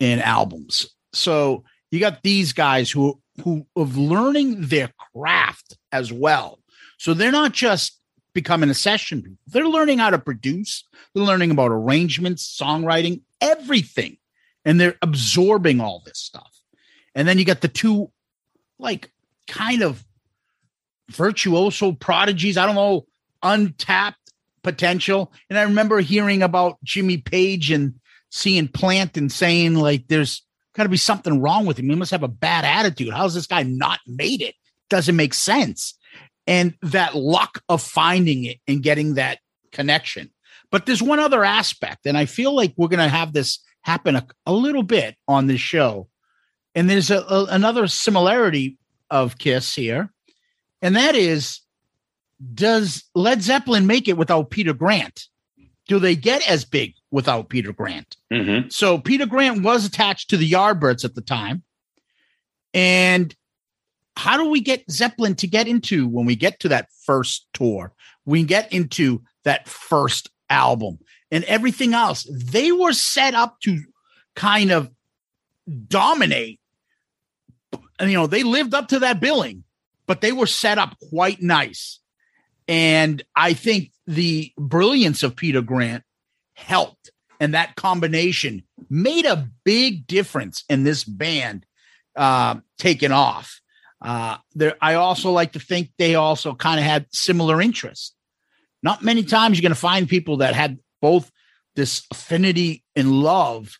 and albums. So you got these guys who who of learning their craft as well. So they're not just becoming a session people. They're learning how to produce, they're learning about arrangements, songwriting, everything. And they're absorbing all this stuff. And then you got the two like kind of virtuoso prodigies. I don't know, untapped potential. And I remember hearing about Jimmy Page and seeing Plant and saying, like, there's got to be something wrong with him. He must have a bad attitude. How's this guy not made it? Doesn't make sense. And that luck of finding it and getting that connection. But there's one other aspect, and I feel like we're going to have this happen a, a, little bit on this show. And there's a, a, another similarity of Kiss here and that is does Led Zeppelin make it without Peter Grant? Do they get as big without Peter Grant? Mm-hmm. So Peter Grant was attached to the Yardbirds at the time. And how do we get Zeppelin to get into when we get to that first tour? We get into that first album and everything else. They were set up to kind of dominate. And, you know, they lived up to that billing but they were set up quite nice. And I think the brilliance of Peter Grant helped. And that combination made a big difference in this band uh, taking off. Uh, there, I also like to think they also kind of had similar interests. Not many times you're going to find people that had both this affinity and love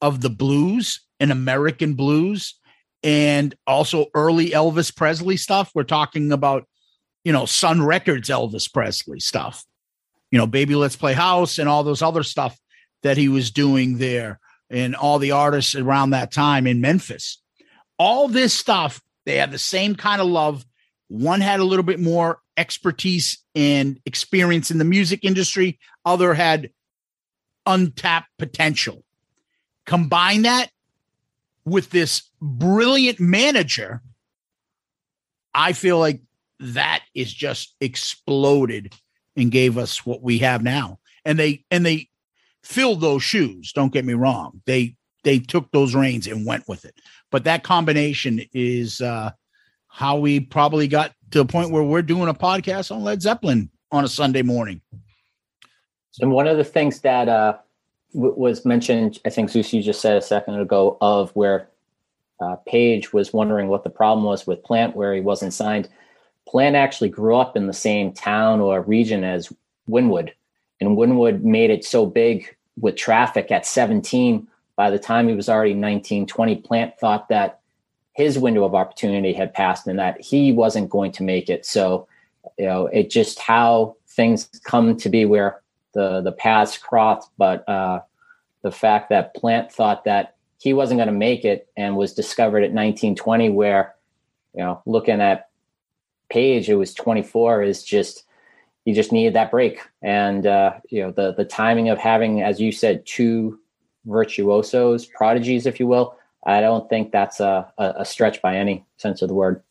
of the blues and American blues and also early Elvis Presley stuff. We're talking about, you know, Sun Records Elvis Presley stuff, you know, Baby Let's Play House and all those other stuff that he was doing there and all the artists around that time in Memphis. All this stuff, they had the same kind of love. One had a little bit more expertise and experience in the music industry, other had untapped potential. Combine that with this brilliant manager, I feel like that is just exploded and gave us what we have now. And they and they filled those shoes. Don't get me wrong. They they took those reins and went with it. But that combination is uh how we probably got to a point where we're doing a podcast on Led Zeppelin on a Sunday morning. And one of the things that uh w- was mentioned, I think Zeus, you just said a second ago, of where uh, Page was wondering what the problem was with Plant, where he wasn't signed. Plant actually grew up in the same town or region as Winwood, and Winwood made it so big with traffic at 17. By the time he was already 19, 20, Plant thought that his window of opportunity had passed and that he wasn't going to make it. So, you know, it just how things come to be where the the paths crossed. But uh, the fact that Plant thought that he wasn't going to make it and was discovered at 1920, where you know, looking at Page, it was 24, is just he just needed that break. And uh, you know, the the timing of having, as you said, two virtuosos, prodigies, if you will. I don't think that's a, a stretch by any sense of the word.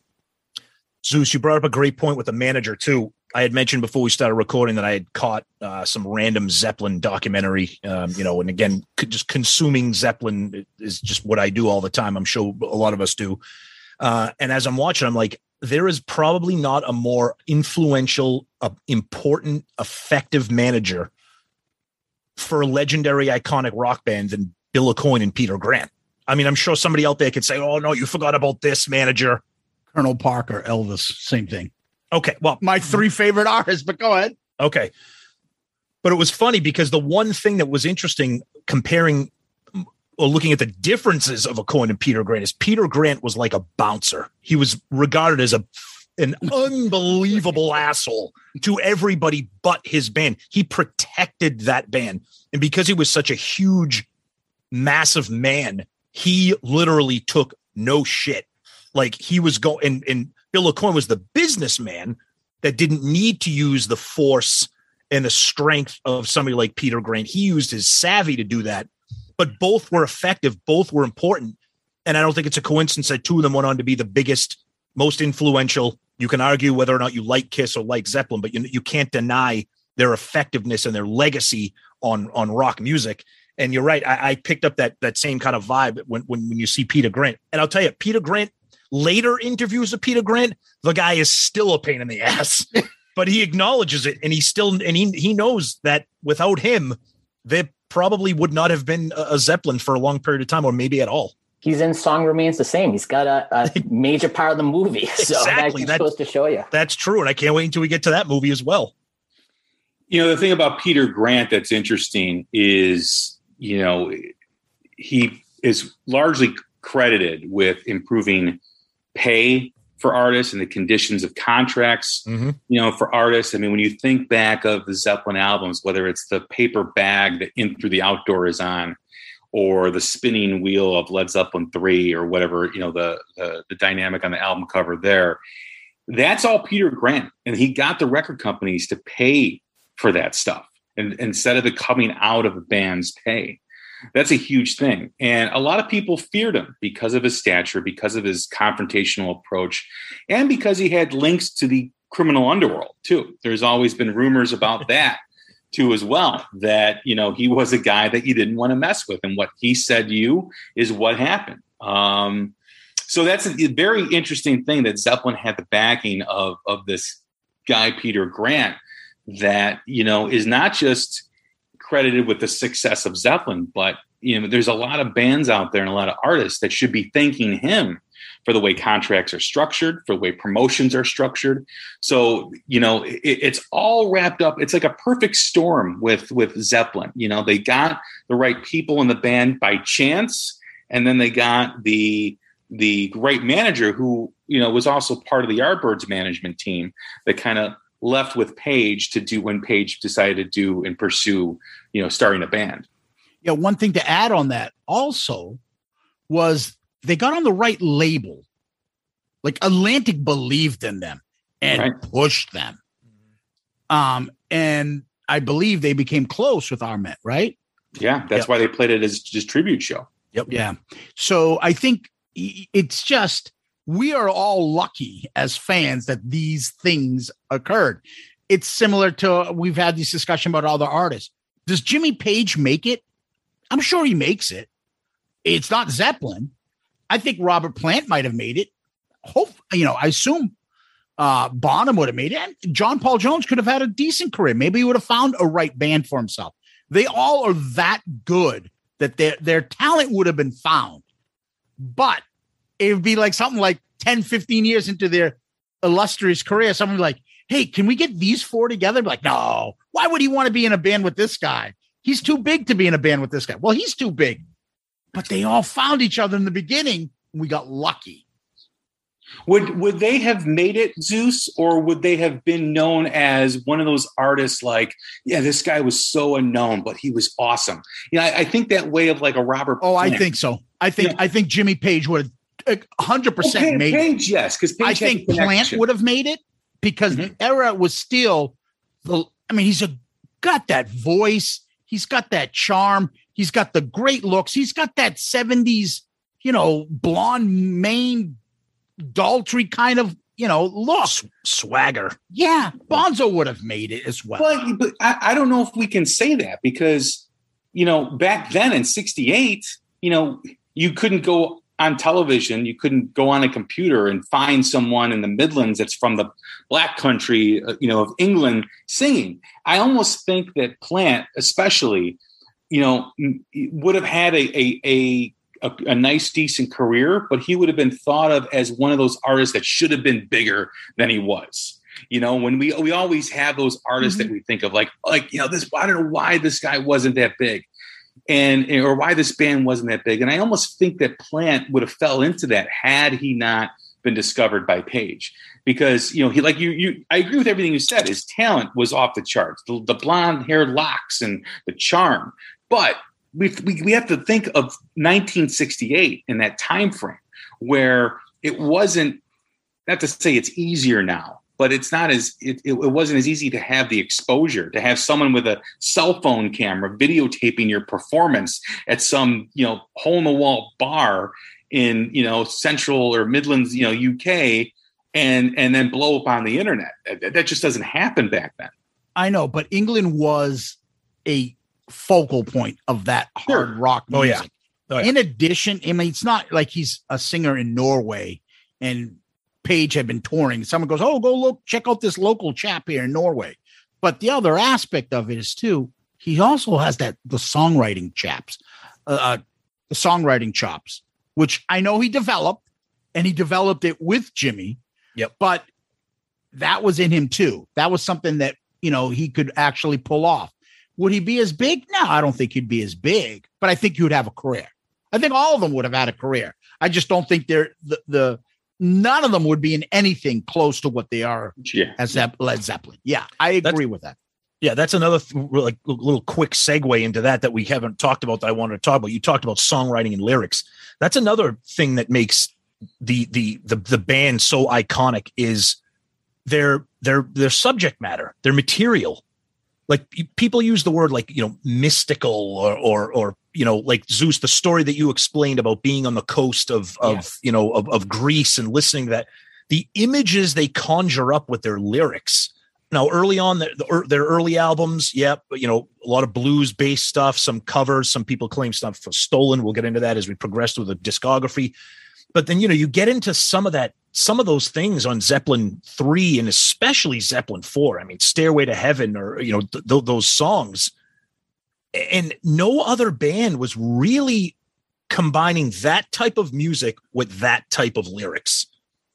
Zeus, you brought up a great point with the manager too. I had mentioned before we started recording that I had caught uh, some random Zeppelin documentary, um, you know, and again, just consuming Zeppelin is just what I do all the time. I'm sure a lot of us do. Uh, and as I'm watching, I'm like, there is probably not a more influential, uh, important, effective manager for a legendary, iconic rock band than Bill Aucoin and Peter Grant. I mean, I'm sure somebody out there could say, "Oh no, you forgot about this manager." Colonel Parker, Elvis, same thing. Okay, well, my three favorite artists, but go ahead. Okay, but it was funny because the one thing that was interesting comparing or looking at the differences of Aucoin and Peter Grant is Peter Grant was like a bouncer. He was regarded as a an unbelievable asshole to everybody but his band. He protected that band. And because he was such a huge, massive man, he literally took no shit. Like he was going and, and Bill Aucoin was the businessman that didn't need to use the force and the strength of somebody like Peter Grant. He used his savvy to do that but both were effective, both were important. And I don't think it's a coincidence that two of them went on to be the biggest, most influential. You can argue whether or not you like Kiss or like Zeppelin, but you, you can't deny their effectiveness and their legacy on on rock music. And you're right, I, I picked up that that same kind of vibe when, when when you see Peter Grant. And I'll tell you, Peter Grant later interviews of Peter Grant, the guy is still a pain in the ass, but he acknowledges it, and he still and he he knows that without him, they probably would not have been a Zeppelin for a long period of time, or maybe at all. He's in Song Remains the Same. He's got a, a major part of the movie. So exactly. that's supposed to show you. That's true. And I can't wait until we get to that movie as well. You know, the thing about Peter Grant that's interesting is, you know, he is largely credited with improving pay for artists and the conditions of contracts, mm-hmm. you know, for artists. I mean, when you think back of the Zeppelin albums, whether it's the paper bag that In Through the Outdoor is on, or the spinning wheel of Led Zeppelin 3 or whatever, you know, the, the, the dynamic on the album cover there. That's all Peter Grant. And he got the record companies to pay for that stuff and, instead of it coming out of the band's pay. That's a huge thing. And a lot of people feared him because of his stature, because of his confrontational approach, and because he had links to the criminal underworld, too. There's always been rumors about that too as well that you know he was a guy that you didn't want to mess with and what he said to you is what happened um, so that's a very interesting thing that zeppelin had the backing of of this guy peter grant that you know is not just credited with the success of Zeppelin, but you know, there's a lot of bands out there and a lot of artists that should be thanking him for the way contracts are structured, for the way promotions are structured. So, you know, it, it's all wrapped up. It's like a perfect storm with with Zeppelin. You know, they got the right people in the band by chance, and then they got the the great manager who you know was also part of the Yardbirds management team that kind of left with Page to do when Page decided to do and pursue, you know, starting a band. Yeah, one thing to add on that also was they got on the right label. Like Atlantic believed in them and right. pushed them. Um, and I believe they became close with Ahmet, right? Yeah, that's yep. why they played it as just tribute show. Yep. Yeah. So I think it's just we are all lucky as fans that these things occurred. It's similar to we've had this discussion about other artists. Does Jimmy Page make it? I'm sure he makes it. It's not Zeppelin. I think Robert Plant might have made it. Hope you know. I assume uh, Bonham would have made it. And John Paul Jones could have had a decent career. Maybe he would have found a right band for himself. They all are that good that their their talent would have been found. But it would be like something like 10, 15 years into their illustrious career. Someone like, hey, can we get these four together? Like, no, why would he want to be in a band with this guy? He's too big to be in a band with this guy. Well, he's too big. But they all found each other in the beginning. we got lucky. Would would they have made it Zeus, or would they have been known as one of those artists like, yeah, this guy was so unknown, but he was awesome. You know, I, I think that way of like a Robert. Oh, Plant. I think so. I think yeah. I think Jimmy Page would have hundred percent made Page, it. yes, because I think Plant would have made it because mm-hmm. the era was still the. I mean, he's a got that voice. He's got that charm. He's got the great looks. He's got that 70s, you know, blonde mane, Daltrey kind of, you know, look. Swagger. Yeah. Bonzo would have made it as well. Well, but I, I don't know if we can say that because, you know, back then in 68, you know, you couldn't go on television, you couldn't go on a computer and find someone in the Midlands that's from the black country, uh, you know, of England singing. I almost think that Plant, especially, you know, would have had a, a, a a, a, nice, decent career, but he would have been thought of as one of those artists that should have been bigger than he was. You know, when we we always have those artists mm-hmm. that we think of, like like you know, this I don't know why this guy wasn't that big, and or why this band wasn't that big. And I almost think that Plant would have fell into that had he not been discovered by Page because you know he like you you I agree with everything you said. His talent was off the charts, the, the blonde hair locks and the charm. But we, we we have to think of 1968 in that time frame where it wasn't not to say it's easier now but it's not as it, it, wasn't as easy to have the exposure to have someone with a cell phone camera videotaping your performance at some you know hole in the wall bar in you know central or midlands you know uk and and then blow up on the internet. That just doesn't happen back then. I know, but England was a focal point of that hard rock music. Oh yeah. oh yeah. In addition, I mean, it's not like he's a singer in Norway and Page had been touring. Someone goes, "Oh, go look, check out this local chap here in Norway." But the other aspect of it is too, he also has that the songwriting chaps, uh, uh the songwriting chops, which I know he developed, and he developed it with Jimmy Yep. But that was in him too. That was something that, you know, he could actually pull off. Would he be as big? No, I don't think he'd be as big, but I think he would have a career. I think all of them would have had a career. I just don't think they're the, the none of them would be in anything close to what they are yeah. as Led Zeppelin. Yeah, I agree that's, with that. Yeah, that's another th- like little quick segue into that that we haven't talked about that I wanted to talk about. You talked about songwriting and lyrics. That's another thing that makes the the the the band so iconic is their their their subject matter, their material. Like people use the word like you know mystical or or or you know like Zeus, the story that you explained about being on the coast of of yes. you know of, of Greece and listening to that. The images they conjure up with their lyrics. Now, early on, their, er, their early albums, yep, you know, a lot of blues based stuff, some covers. Some people claim stuff was stolen. We'll get into that as we progress through the discography but then you know you get into some of that some of those things on zeppelin 3 and especially zeppelin 4 i mean stairway to heaven or you know th- th- those songs and no other band was really combining that type of music with that type of lyrics.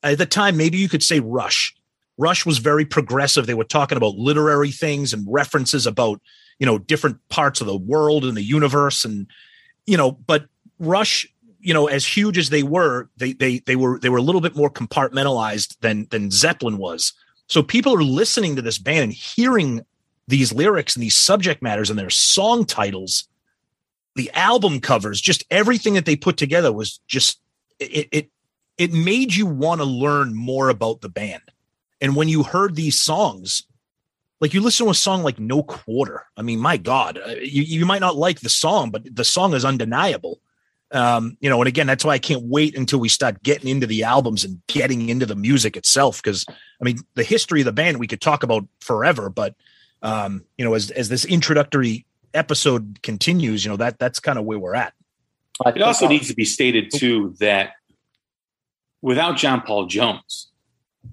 At the time maybe you could say rush. Rush was very progressive. They were talking about literary things and references about you know different parts of the world and the universe and you know but rush you know, as huge as they were, they they they were they were a little bit more compartmentalized than than Zeppelin was. So people are listening to this band and hearing these lyrics and these subject matters and their song titles, the album covers, just everything that they put together was just it it it made you want to learn more about the band. And when you heard these songs, like you listen to a song like No Quarter, I mean, my God, uh, you, you might not like the song, but the song is undeniable um, you know, and again, that's why I can't wait until we start getting into the albums and getting into the music itself. Because I mean, the history of the band we could talk about forever, but um, you know, as as this introductory episode continues, you know, that that's kind of where we're at. It also needs to be stated too that without John Paul Jones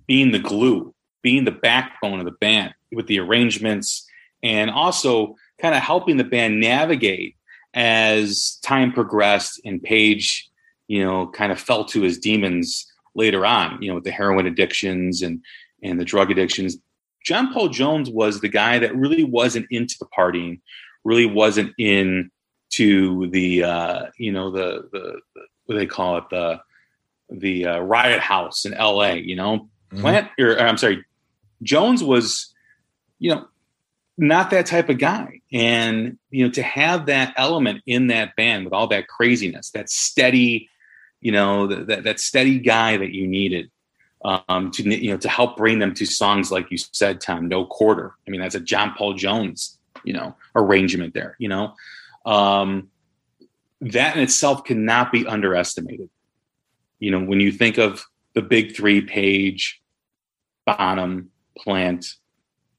being the glue, being the backbone of the band with the arrangements, and also kind of helping the band navigate as time progressed and Page, you know, kind of fell to his demons later on, you know, with the heroin addictions and and the drug addictions. John Paul Jones was the guy that really wasn't into the partying, really wasn't in to the uh, you know the, the, the what do they call it the the uh, Riot House in L.A. You know, mm-hmm. Plant or I'm sorry, Jones was, you know, not that type of guy, and you know, to have that element in that band with all that craziness, that steady, you know, that that steady guy that you needed um, to you know to help bring them to songs like you said, Tom. No quarter. I mean, that's a John Paul Jones, you know, arrangement there. You know, um, that in itself cannot be underestimated. You know, when you think of the big three, Page, Bonham, Plant,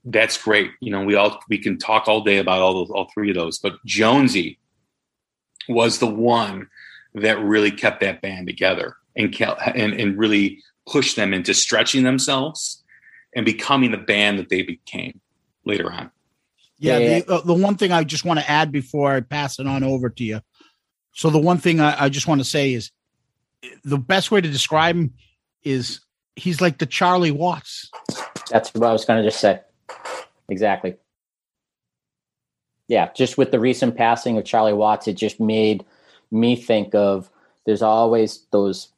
that's great. You know, we all we can talk all day about all those, all three of those, but Jonesy was the one that really kept that band together and and, and really pushed them into stretching themselves and becoming the band that they became later on. Yeah, the, uh, the one thing I just want to add before I pass it on over to you. So the one thing I, I just want to say is the best way to describe him is he's like the Charlie Watts. That's what I was going to just say. Exactly. Yeah, just with the recent passing of Charlie Watts, it just made me think of there's always those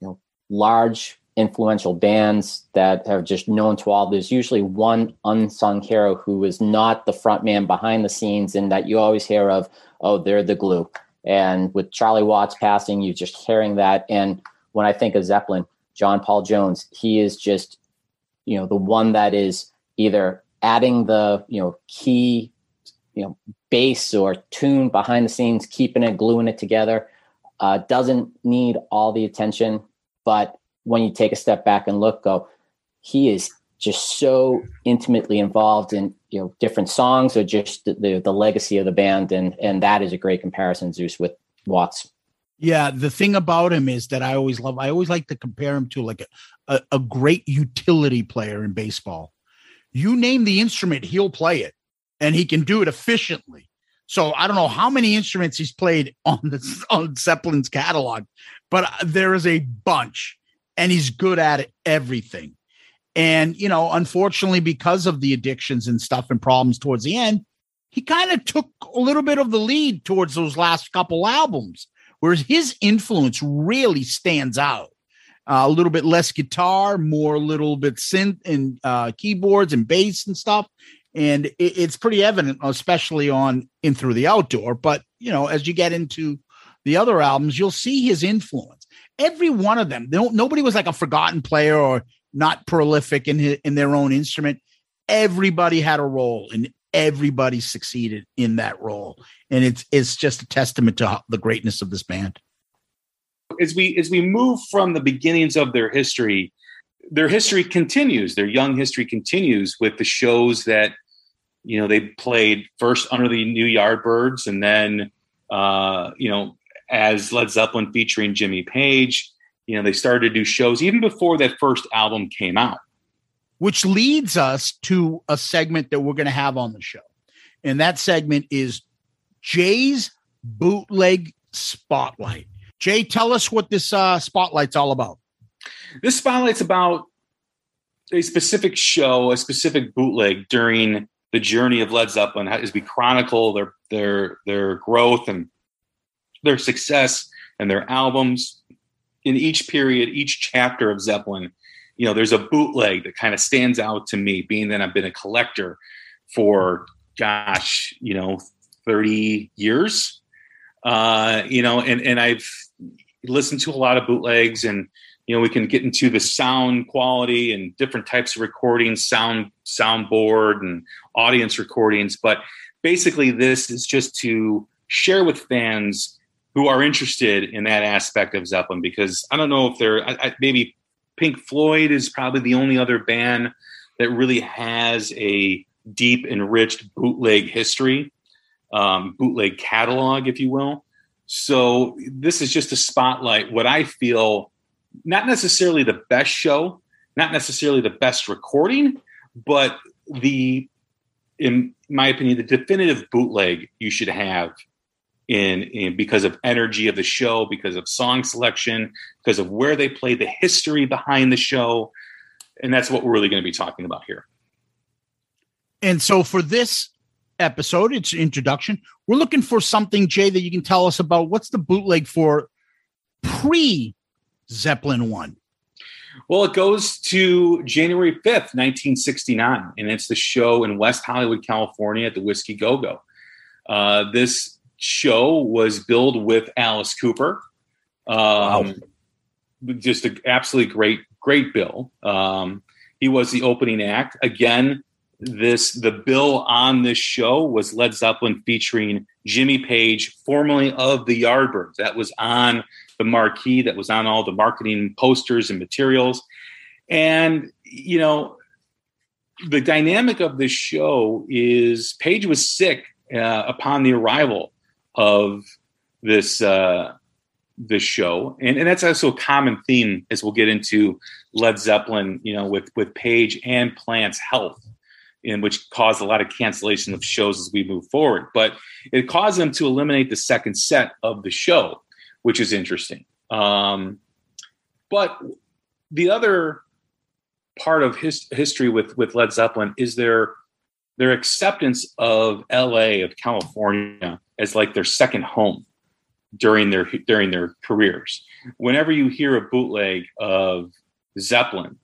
you know large influential bands that have just known to all. There's usually one unsung hero who is not the front man behind the scenes, and that you always hear of. Oh, they're the glue. And with Charlie Watts passing, you just hearing that. And when I think of Zeppelin, John Paul Jones, he is just, you know, the one that is either adding the, you know, key, you know, bass or tune behind the scenes, keeping it, gluing it together. Uh, doesn't need all the attention, but when you take a step back and look, go, he is just so intimately involved in you know different songs or just the, the, legacy of the band, and and that is a great comparison, Zeus, with Watts. Yeah, the thing about him is that I always love. I always like to compare him to like a, a, a great utility player in baseball. You name the instrument, he'll play it, and he can do it efficiently. So I don't know how many instruments he's played on the on Zeppelin's catalog, but there is a bunch and he's good at everything. And, you know, unfortunately, because of the addictions and stuff and problems towards the end, he kind of took a little bit of the lead towards those last couple albums, whereas his influence really stands out. Uh, a little bit less guitar, more a little bit synth and uh, keyboards and bass and stuff. And it, it's pretty evident, especially on In Through the Outdoor. But, you know, as you get into the other albums, you'll see his influence every one of them. nobody was like a forgotten player or not prolific in his, in their own instrument. Everybody had a role, and everybody succeeded in that role. And it's it's just a testament to the greatness of this band. As we as we move from the beginnings of their history, their history continues. Their young history continues with the shows that you know they played first under the new Yardbirds, and then uh, you know as Led Zeppelin featuring Jimmy Page. You know, they started to do shows even before that first album came out. Which leads us to a segment that we're going to have on the show. And that segment is Jay's Bootleg Spotlight. Jay, tell us what this uh, spotlight's all about. This spotlight's about a specific show, a specific bootleg during the journey of Led Zeppelin as we chronicle their their their growth and their success and their albums in each period, each chapter of Zeppelin, you know, there's a bootleg that kind of stands out to me, being that I've been a collector for, gosh, you know, 30 years. Uh, you know, and, and I've listened to a lot of bootlegs and, you know, we can get into the sound quality and different types of recordings, sound, soundboard and audience recordings. But basically this is just to share with fans who are interested in that aspect of Zeppelin because I don't know if they're I, I, maybe Pink Floyd is probably the only other band that really has a deep enriched bootleg history, um, bootleg catalog, if you will. So this is just a spotlight what I feel not necessarily the best show, not necessarily the best recording, but the in my opinion, the definitive bootleg you should have in, in because of energy of the show, because of song selection, because of where they play, the history behind the show, and that's what we're really going to be talking about here. And so for this episode, it's introduction. We're looking for something, Jay, that you can tell us about. What's the bootleg for pre Zeppelin one? Well, it goes to January 5th, 1969, and it's the show in West Hollywood, California at the Whiskey Go Go. Uh, this show was billed with Alice Cooper. Um, wow. Just an absolutely great, great bill. Um, he was the opening act. Again, this the bill on this show was Led Zeppelin featuring Jimmy Page, formerly of the Yardbirds. That was on the marquee, that was on all the marketing posters and materials. And, you know, the dynamic of this show is Page was sick uh, upon the arrival of this uh, this show, and, and that's also a common theme as we'll get into Led Zeppelin, you know, with with Page and Plant's health in which caused a lot of cancellation of shows as we move forward. But it caused them to eliminate the second set of the show, which is interesting. Um, but the other part of his history with with Led Zeppelin is their their acceptance of L.A. of California as like their second home during their during their careers. Whenever you hear a bootleg of Zeppelin,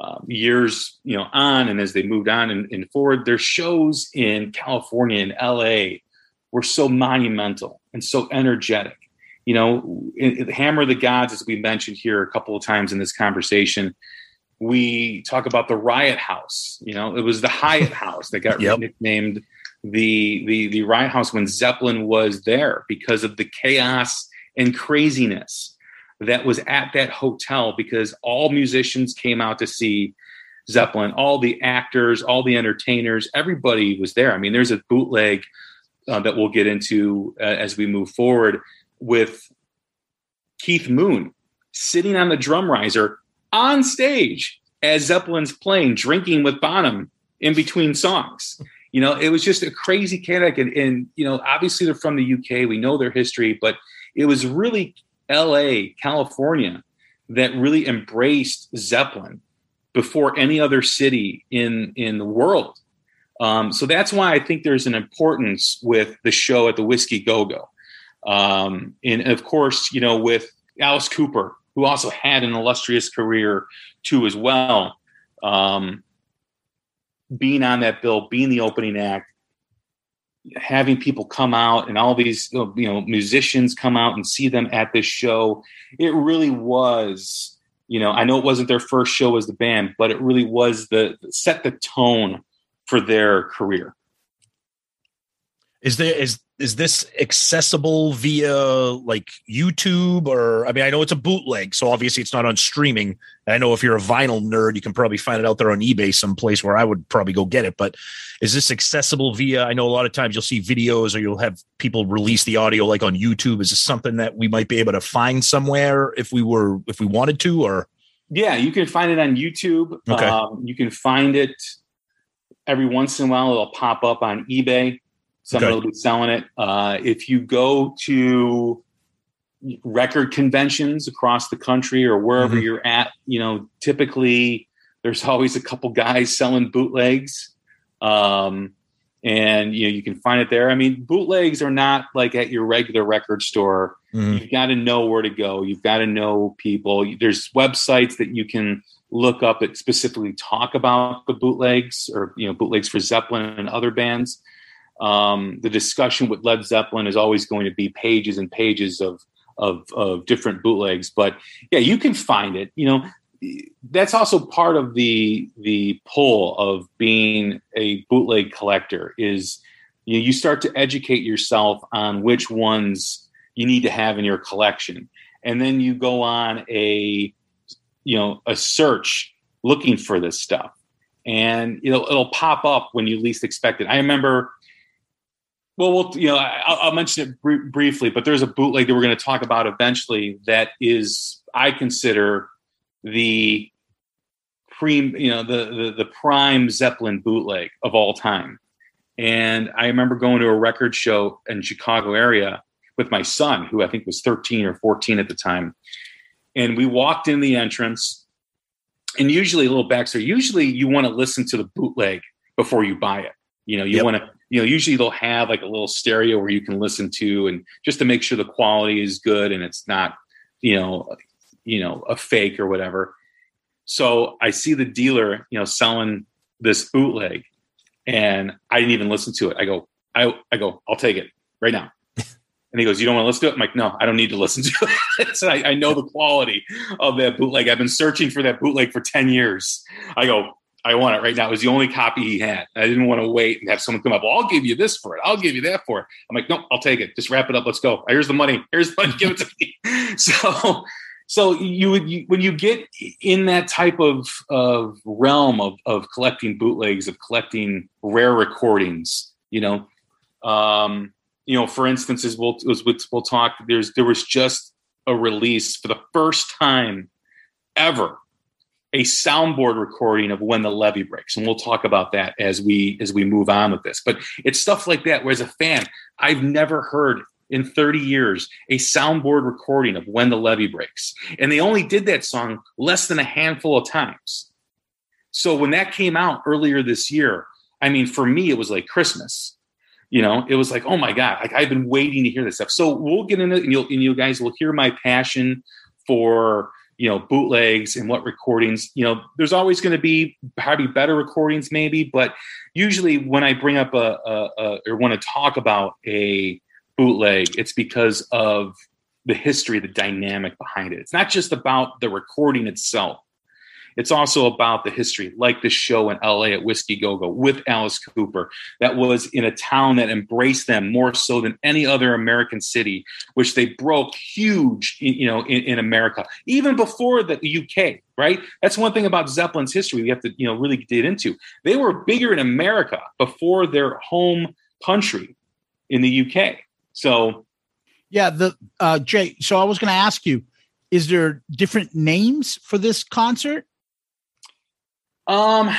um, years you know on and as they moved on and, and forward their shows in california and la were so monumental and so energetic you know in, in hammer of the gods as we mentioned here a couple of times in this conversation we talk about the riot house you know it was the hyatt house that got yep. nicknamed the the the riot house when zeppelin was there because of the chaos and craziness that was at that hotel because all musicians came out to see Zeppelin, all the actors, all the entertainers, everybody was there. I mean, there's a bootleg uh, that we'll get into uh, as we move forward with Keith Moon sitting on the drum riser on stage as Zeppelin's playing, drinking with Bonham in between songs. You know, it was just a crazy chaotic, and, and you know, obviously they're from the UK. We know their history, but it was really LA, California, that really embraced Zeppelin before any other city in in the world. Um, so that's why I think there's an importance with the show at the Whiskey Go Go, um, and of course, you know, with Alice Cooper, who also had an illustrious career too as well. Um, being on that bill, being the opening act, having people come out and all these you know musicians come out and see them at this show it really was you know i know it wasn't their first show as the band but it really was the set the tone for their career is there is is this accessible via like YouTube or I mean I know it's a bootleg, so obviously it's not on streaming. I know if you're a vinyl nerd, you can probably find it out there on eBay someplace where I would probably go get it. But is this accessible via? I know a lot of times you'll see videos or you'll have people release the audio like on YouTube. Is this something that we might be able to find somewhere if we were if we wanted to? Or yeah, you can find it on YouTube. Okay. Um, you can find it every once in a while. It'll pop up on eBay. Somebody okay. will be selling it. Uh, if you go to record conventions across the country or wherever mm-hmm. you're at, you know, typically there's always a couple guys selling bootlegs. Um, and you know you can find it there. I mean, bootlegs are not like at your regular record store. Mm-hmm. You've got to know where to go. You've got to know people. There's websites that you can look up that specifically talk about the bootlegs or you know bootlegs for Zeppelin and other bands um, the discussion with Led Zeppelin is always going to be pages and pages of, of, of different bootlegs. But yeah, you can find it. You know, that's also part of the the pull of being a bootleg collector is you, know, you start to educate yourself on which ones you need to have in your collection, and then you go on a you know a search looking for this stuff and it'll it'll pop up when you least expect it. I remember well, we'll you know, I'll, I'll mention it br- briefly, but there's a bootleg that we're going to talk about eventually that is, I consider the pre, you know, the, the the prime Zeppelin bootleg of all time. And I remember going to a record show in Chicago area with my son, who I think was 13 or 14 at the time. And we walked in the entrance, and usually a little backstory. Usually, you want to listen to the bootleg before you buy it. You know, you yep. want to you know usually they'll have like a little stereo where you can listen to and just to make sure the quality is good and it's not you know you know a fake or whatever. So I see the dealer, you know, selling this bootleg, and I didn't even listen to it. I go, I, I go, I'll take it right now. And he goes, "You don't want to listen to it?" I'm like, "No, I don't need to listen to it." so I, I, know the quality of that bootleg. I've been searching for that bootleg for ten years. I go, "I want it right now." It was the only copy he had. I didn't want to wait and have someone come up. Well, I'll give you this for it. I'll give you that for it. I'm like, "No, I'll take it. Just wrap it up. Let's go. Here's the money. Here's the money. Give it to me." so so you would when you get in that type of of realm of of collecting bootlegs of collecting rare recordings you know um you know for instance as we'll as we'll talk there's there was just a release for the first time ever a soundboard recording of when the levee breaks and we'll talk about that as we as we move on with this. But it's stuff like that where as a fan i've never heard in 30 years a soundboard recording of when the levee breaks. And they only did that song less than a handful of times. So when that came out earlier this year i mean for me it was like christmas. You know it was like oh my god like i've been waiting to hear this stuff. So we'll get into it and, you'll, and you guys will hear my passion for you know bootlegs and what recordings you know there's always going to be probably better recordings maybe but usually when i bring up a, a, a or want to talk about a bootleg, it's because of the history, the dynamic behind it. It's not just about the recording itself. It's also about the history, like the show in LA at Whiskey Go Go with Alice Cooper, that was in a town that embraced them more so than any other American city, which they broke huge, you know, in, in America, even before the UK. Right, that's one thing about Zeppelin's history we have to, you know, really get into. They were bigger in America before their home country in the UK. So, yeah, the uh, Jay. So I was going to ask you, is there different names for this concert? Um,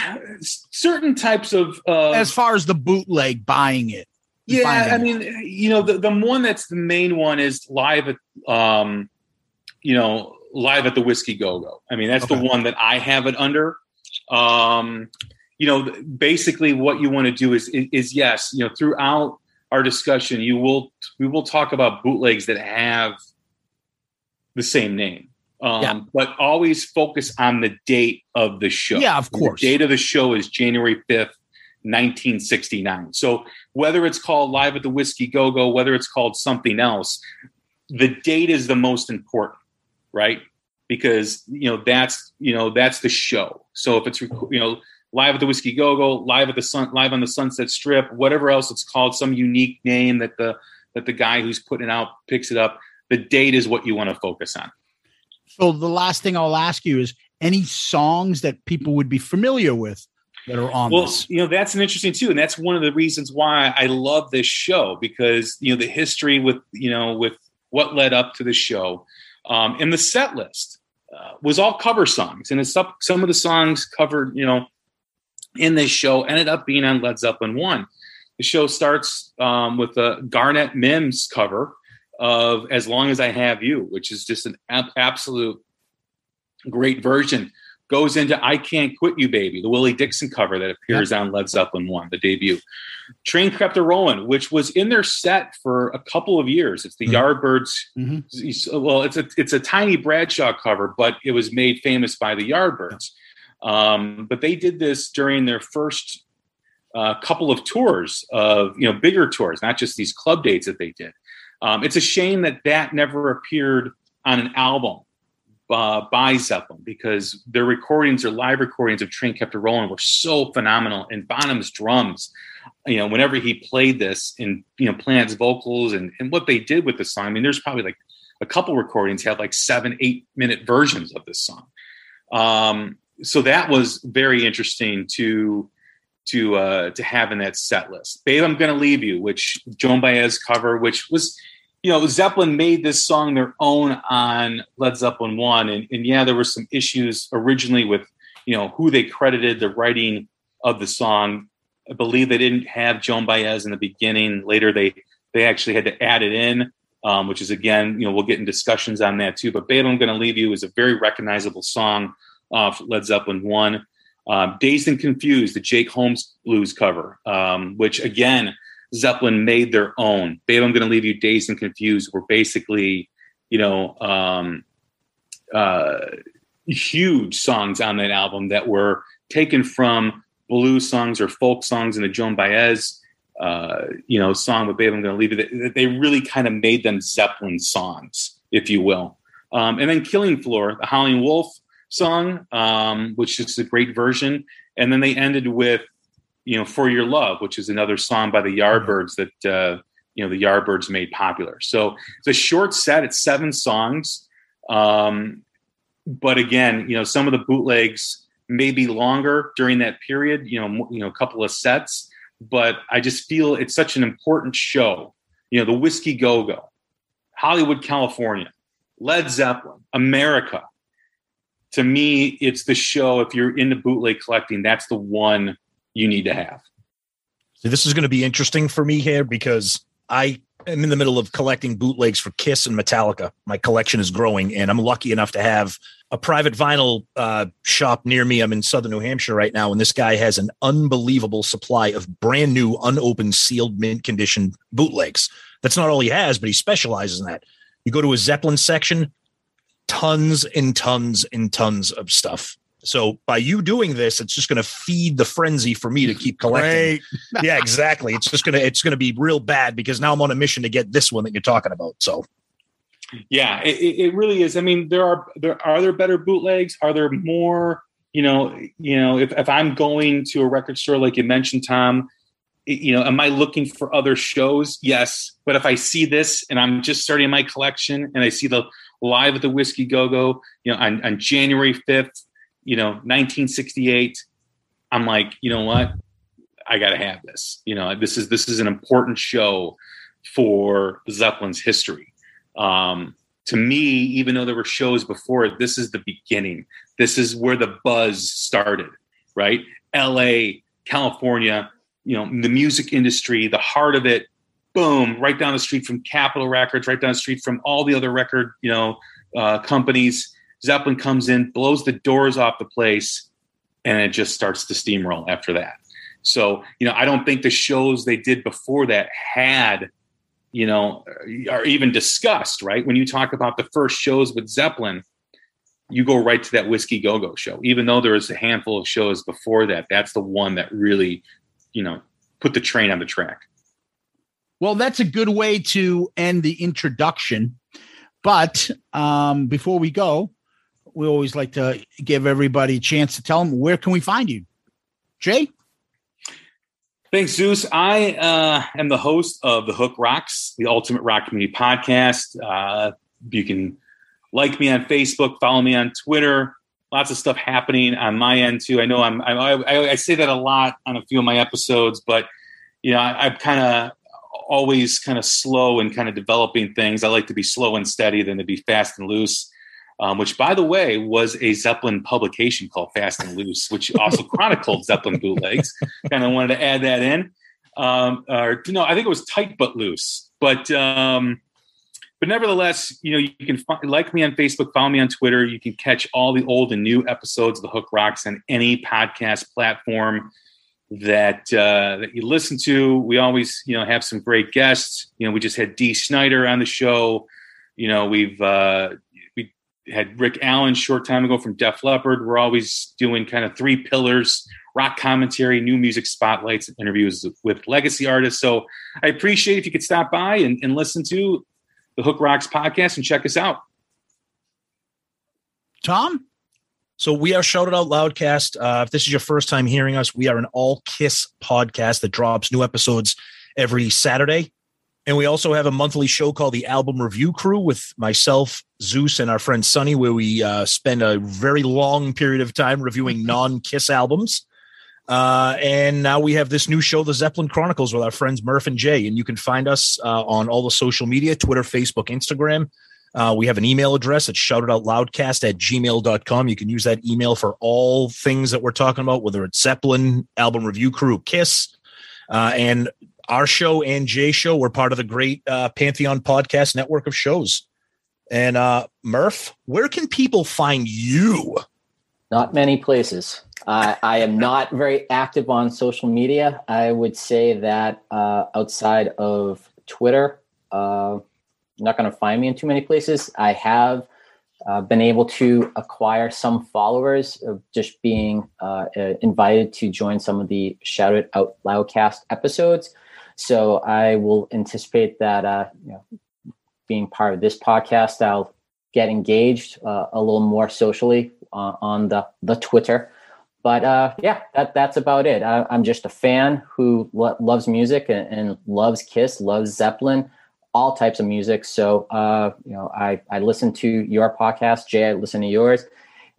certain types of uh, as far as the bootleg buying it. Yeah, I mean, you know, the, the one that's the main one is live at um, you know, live at the Whiskey Go Go. I mean, that's okay. the one that I have it under. Um, you know, basically, what you want to do is, is, is yes, you know, throughout our discussion, you will we will talk about bootlegs that have the same name. Um, yeah. But always focus on the date of the show. Yeah, of course. The date of the show is January 5th, 1969. So whether it's called Live at the Whiskey Go Go, whether it's called something else, the date is the most important, right? Because you know that's you know that's the show. So if it's you know live at the Whiskey Go Go, live at the Sun, live on the Sunset Strip, whatever else it's called, some unique name that the that the guy who's putting it out picks it up. The date is what you want to focus on. So the last thing I'll ask you is any songs that people would be familiar with that are on well, this? you know, that's an interesting too, and that's one of the reasons why I love this show because you know the history with you know with what led up to the show, um, and the set list uh, was all cover songs, and it's some some of the songs covered you know in this show ended up being on Led Zeppelin 1. The show starts um, with a Garnet Mimms cover of As Long as I Have You, which is just an ab- absolute great version. Goes into I Can't Quit You Baby, the Willie Dixon cover that appears yep. on Led Zeppelin 1, the debut. Train Kept a Rolling, which was in their set for a couple of years. It's the mm-hmm. Yardbirds. Mm-hmm. Well, it's a it's a Tiny Bradshaw cover, but it was made famous by the Yardbirds. Um, but they did this during their first uh, couple of tours of you know bigger tours, not just these club dates that they did. Um, it's a shame that that never appeared on an album uh, by Zeppelin because their recordings or live recordings of Train Kept a Rolling were so phenomenal. And Bonham's drums, you know, whenever he played this and you know Plant's vocals and, and what they did with the song. I mean, there's probably like a couple recordings have like seven, eight minute versions of this song. Um, so that was very interesting to to uh, to have in that set list. Babe, I'm gonna leave you, which Joan Baez cover, which was you know Zeppelin made this song their own on Led Zeppelin one, and, and yeah, there were some issues originally with you know who they credited the writing of the song. I believe they didn't have Joan Baez in the beginning. Later, they they actually had to add it in, um, which is again, you know, we'll get in discussions on that too. But "Babe, I'm Gonna Leave You" is a very recognizable song off Led Zeppelin 1. Uh, Dazed and Confused, the Jake Holmes blues cover, um, which again, Zeppelin made their own. Babe, I'm going to leave you dazed and confused were basically, you know, um, uh, huge songs on that album that were taken from blues songs or folk songs in the Joan Baez, uh, you know, song with Babe, I'm going to leave it. They really kind of made them Zeppelin songs, if you will. Um, and then Killing Floor, the Howling Wolf song, um, which is a great version. And then they ended with, you know, For Your Love, which is another song by the Yardbirds that, uh, you know, the Yardbirds made popular. So it's a short set. It's seven songs. Um, but again, you know, some of the bootlegs may be longer during that period, you know, you know, a couple of sets, but I just feel it's such an important show. You know, the Whiskey Go Go, Hollywood, California, Led Zeppelin, America. To me, it's the show. If you're into bootleg collecting, that's the one you need to have. So this is going to be interesting for me here because I am in the middle of collecting bootlegs for Kiss and Metallica. My collection is growing, and I'm lucky enough to have a private vinyl uh, shop near me. I'm in southern New Hampshire right now, and this guy has an unbelievable supply of brand new, unopened, sealed, mint condition bootlegs. That's not all he has, but he specializes in that. You go to a Zeppelin section, tons and tons and tons of stuff. So by you doing this, it's just going to feed the frenzy for me to keep collecting. yeah, exactly. It's just going to it's going to be real bad because now I'm on a mission to get this one that you're talking about. So yeah, it, it really is. I mean, there are there are there better bootlegs? Are there more? You know, you know, if, if I'm going to a record store like you mentioned, Tom, you know, am I looking for other shows? Yes. But if I see this and I'm just starting my collection and I see the live at the Whiskey Go Go, you know, on, on January 5th, you know, 1968, I'm like, you know what? I got to have this. You know, this is this is an important show for Zeppelin's history. Um, to me, even though there were shows before, this is the beginning. This is where the buzz started, right? L.A., California, you know, the music industry, the heart of it. Boom! Right down the street from Capitol Records, right down the street from all the other record, you know, uh, companies Zeppelin comes in, blows the doors off the place, and it just starts to steamroll after that. So, you know, I don't think the shows they did before that had, you know, are even discussed, right? When you talk about the first shows with Zeppelin, you go right to that Whiskey Go Go show. Even though there was a handful of shows before that, that's the one that really, you know, put the train on the track. Well, that's a good way to end the introduction. But um, before we go, we always like to give everybody a chance to tell them where can we find you, Jay. Thanks, Zeus. I uh, am the host of the Hook Rocks, the Ultimate Rock Community Podcast. Uh, you can like me on Facebook, follow me on Twitter. Lots of stuff happening on my end too. I know I'm. I, I, I say that a lot on a few of my episodes, but you know, I, I'm kind of always kind of slow and kind of developing things. I like to be slow and steady than to be fast and loose um, which, by the way, was a Zeppelin publication called Fast and Loose, which also chronicled Zeppelin bootlegs. Kind of wanted to add that in. Um, or no, I think it was Tight but Loose. But um, but nevertheless, you know, you can find, like me on Facebook, follow me on Twitter. You can catch all the old and new episodes of the Hook Rocks on any podcast platform that uh, that you listen to. We always, you know, have some great guests. You know, we just had Dee Snider on the show. You know, we've uh, we had Rick Allen short time ago from Def Leppard. We're always doing kind of three pillars: rock commentary, new music spotlights, interviews with legacy artists. So I appreciate if you could stop by and, and listen to the Hook Rocks podcast and check us out. Tom. So we are Shout It Out Loudcast. Uh, if this is your first time hearing us, we are an all Kiss podcast that drops new episodes every Saturday. And we also have a monthly show called the Album Review Crew with myself, Zeus, and our friend Sunny, where we uh, spend a very long period of time reviewing non Kiss albums. Uh, and now we have this new show, The Zeppelin Chronicles, with our friends Murph and Jay. And you can find us uh, on all the social media Twitter, Facebook, Instagram. Uh, we have an email address at shoutitoutloudcast at gmail.com. You can use that email for all things that we're talking about, whether it's Zeppelin, Album Review Crew, Kiss. Uh, and our show and Jay show, we're part of the great uh, Pantheon podcast network of shows. And uh, Murph, where can people find you? Not many places. Uh, I am not very active on social media. I would say that uh, outside of Twitter, uh, you're not going to find me in too many places. I have uh, been able to acquire some followers of just being uh, uh, invited to join some of the Shout It Out Loudcast episodes. So I will anticipate that uh, you know, being part of this podcast, I'll get engaged uh, a little more socially uh, on the the Twitter. But yeah, that that's about it. I, am just a fan who lo- loves music and, and, loves Kiss, loves Zeppelin, all types of music. So uh, you know, I I listen to your podcast, Jay. I listen to yours,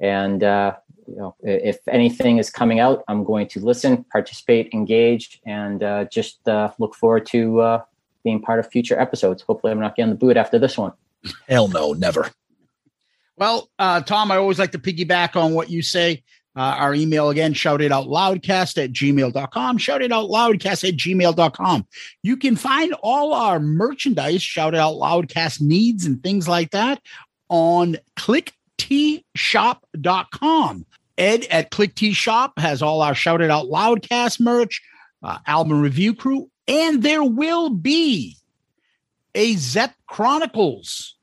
and uh, you know, if anything is coming out, I'm going to listen, participate, engage, and uh, just uh, look forward to uh, being part of future episodes. Hopefully, I'm not getting the boot after this one. Hell no, never. Well, uh, Tom, I always like to piggyback on what you say. Uh, our email again, shout it out loudcast at gmail.com. Shout it out loudcast at gmail.com. You can find all our merchandise, shout it out loudcast needs and things like that on clicktshop.com. Ed at Click Shop has all our Shout It Out Loudcast merch, uh, album review crew, and there will be a Zepp Chronicles,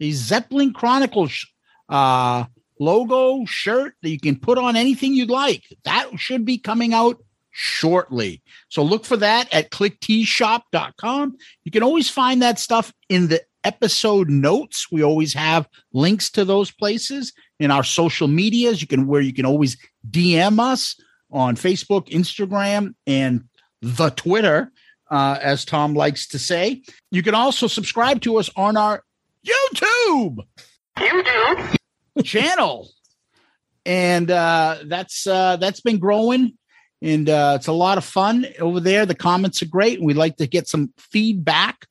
a Zeppelin Chronicles uh, logo shirt that you can put on anything you'd like. That should be coming out shortly. So look for that at clicktshop.com. You can always find that stuff in the episode notes. We always have links to those places in our social medias. You can where you can always DM us on Facebook, Instagram, and the Twitter, uh, as Tom likes to say. You can also subscribe to us on our YouTube. YouTube channel, and uh, that's uh, that's been growing, and uh, it's a lot of fun over there. The comments are great, and we'd like to get some feedback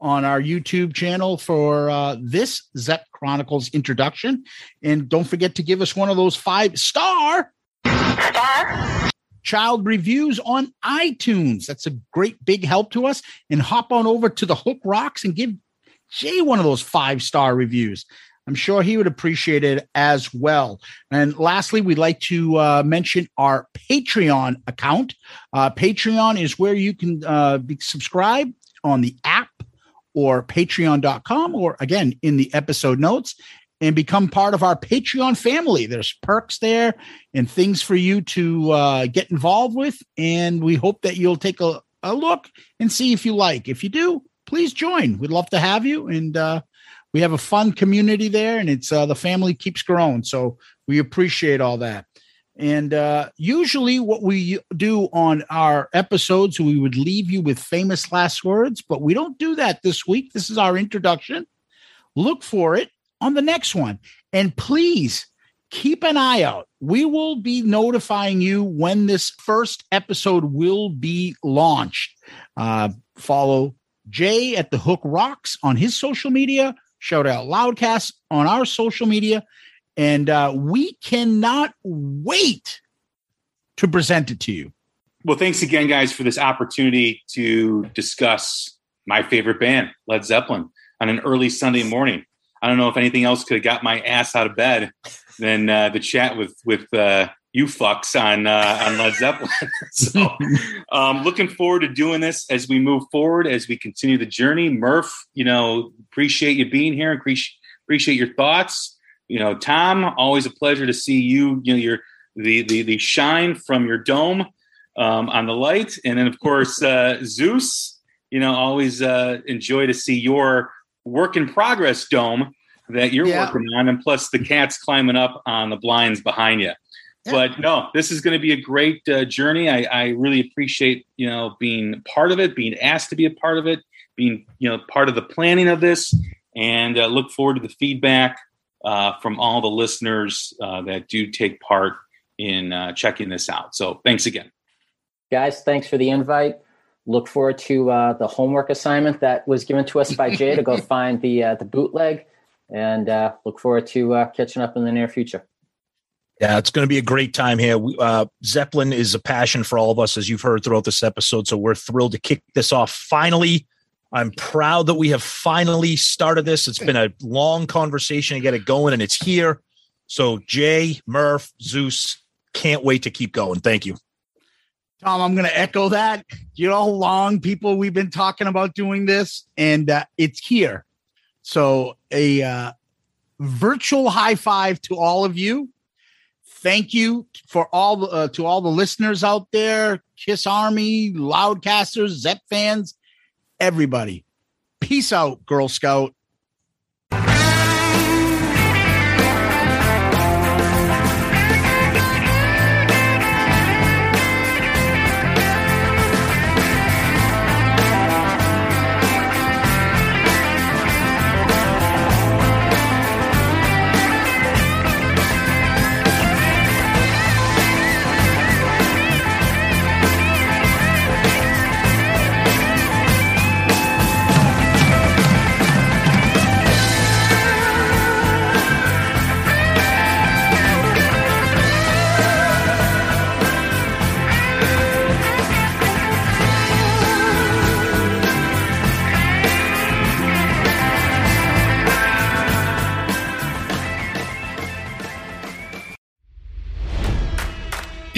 on our YouTube channel for uh, this Zep Chronicles introduction. And don't forget to give us one of those five star star child reviews on iTunes. That's a great big help to us. And hop on over to the Hook Rocks and give Jay one of those five star reviews. I'm sure he would appreciate it as well. And lastly, we'd like to uh, mention our Patreon account. Uh, Patreon is where you can uh, be subscribed on the app or patreon.com or again in the episode notes and become part of our Patreon family. There's perks there and things for you to uh, get involved with. And we hope that you'll take a, a look and see if you like. If you do, please join. We'd love to have you. And uh, we have a fun community there and it's uh, the family keeps growing so we appreciate all that. And uh, usually what we do on our episodes we would leave you with famous last words but we don't do that this week. This is our introduction. Look for it on the next one. And please keep an eye out. We will be notifying you when this first episode will be launched. Uh, follow jay at the hook rocks on his social media Shout out Loudcast on our social media. And uh, we cannot wait to present it to you. Well, thanks again, guys, for this opportunity to discuss my favorite band, Led Zeppelin, on an early Sunday morning. I don't know if anything else could have got my ass out of bed than uh, the chat with with uh, you fucks on uh, on Led Zeppelin. so, um, looking forward to doing this as we move forward, as we continue the journey. Murph, you know, appreciate you being here. Appreciate appreciate your thoughts. You know, Tom, always a pleasure to see you. You know, your the the the shine from your dome um, on the light, and then of course uh, Zeus. You know, always uh, enjoy to see your work in progress dome that you're yeah. working on, and plus the cats climbing up on the blinds behind you. But no, this is going to be a great uh, journey. I, I really appreciate you know being part of it, being asked to be a part of it, being you know part of the planning of this, and uh, look forward to the feedback uh, from all the listeners uh, that do take part in uh, checking this out. So thanks again, guys. Thanks for the invite. Look forward to uh, the homework assignment that was given to us by Jay to go find the the bootleg, and look forward to catching up in the near future. Yeah, it's going to be a great time here. Uh, Zeppelin is a passion for all of us, as you've heard throughout this episode. So we're thrilled to kick this off finally. I'm proud that we have finally started this. It's been a long conversation to get it going, and it's here. So, Jay, Murph, Zeus, can't wait to keep going. Thank you. Tom, I'm going to echo that. You know how long people we've been talking about doing this, and uh, it's here. So, a uh, virtual high five to all of you. Thank you for all uh, to all the listeners out there, Kiss Army, Loudcasters, Zep fans, everybody. Peace out, Girl Scout.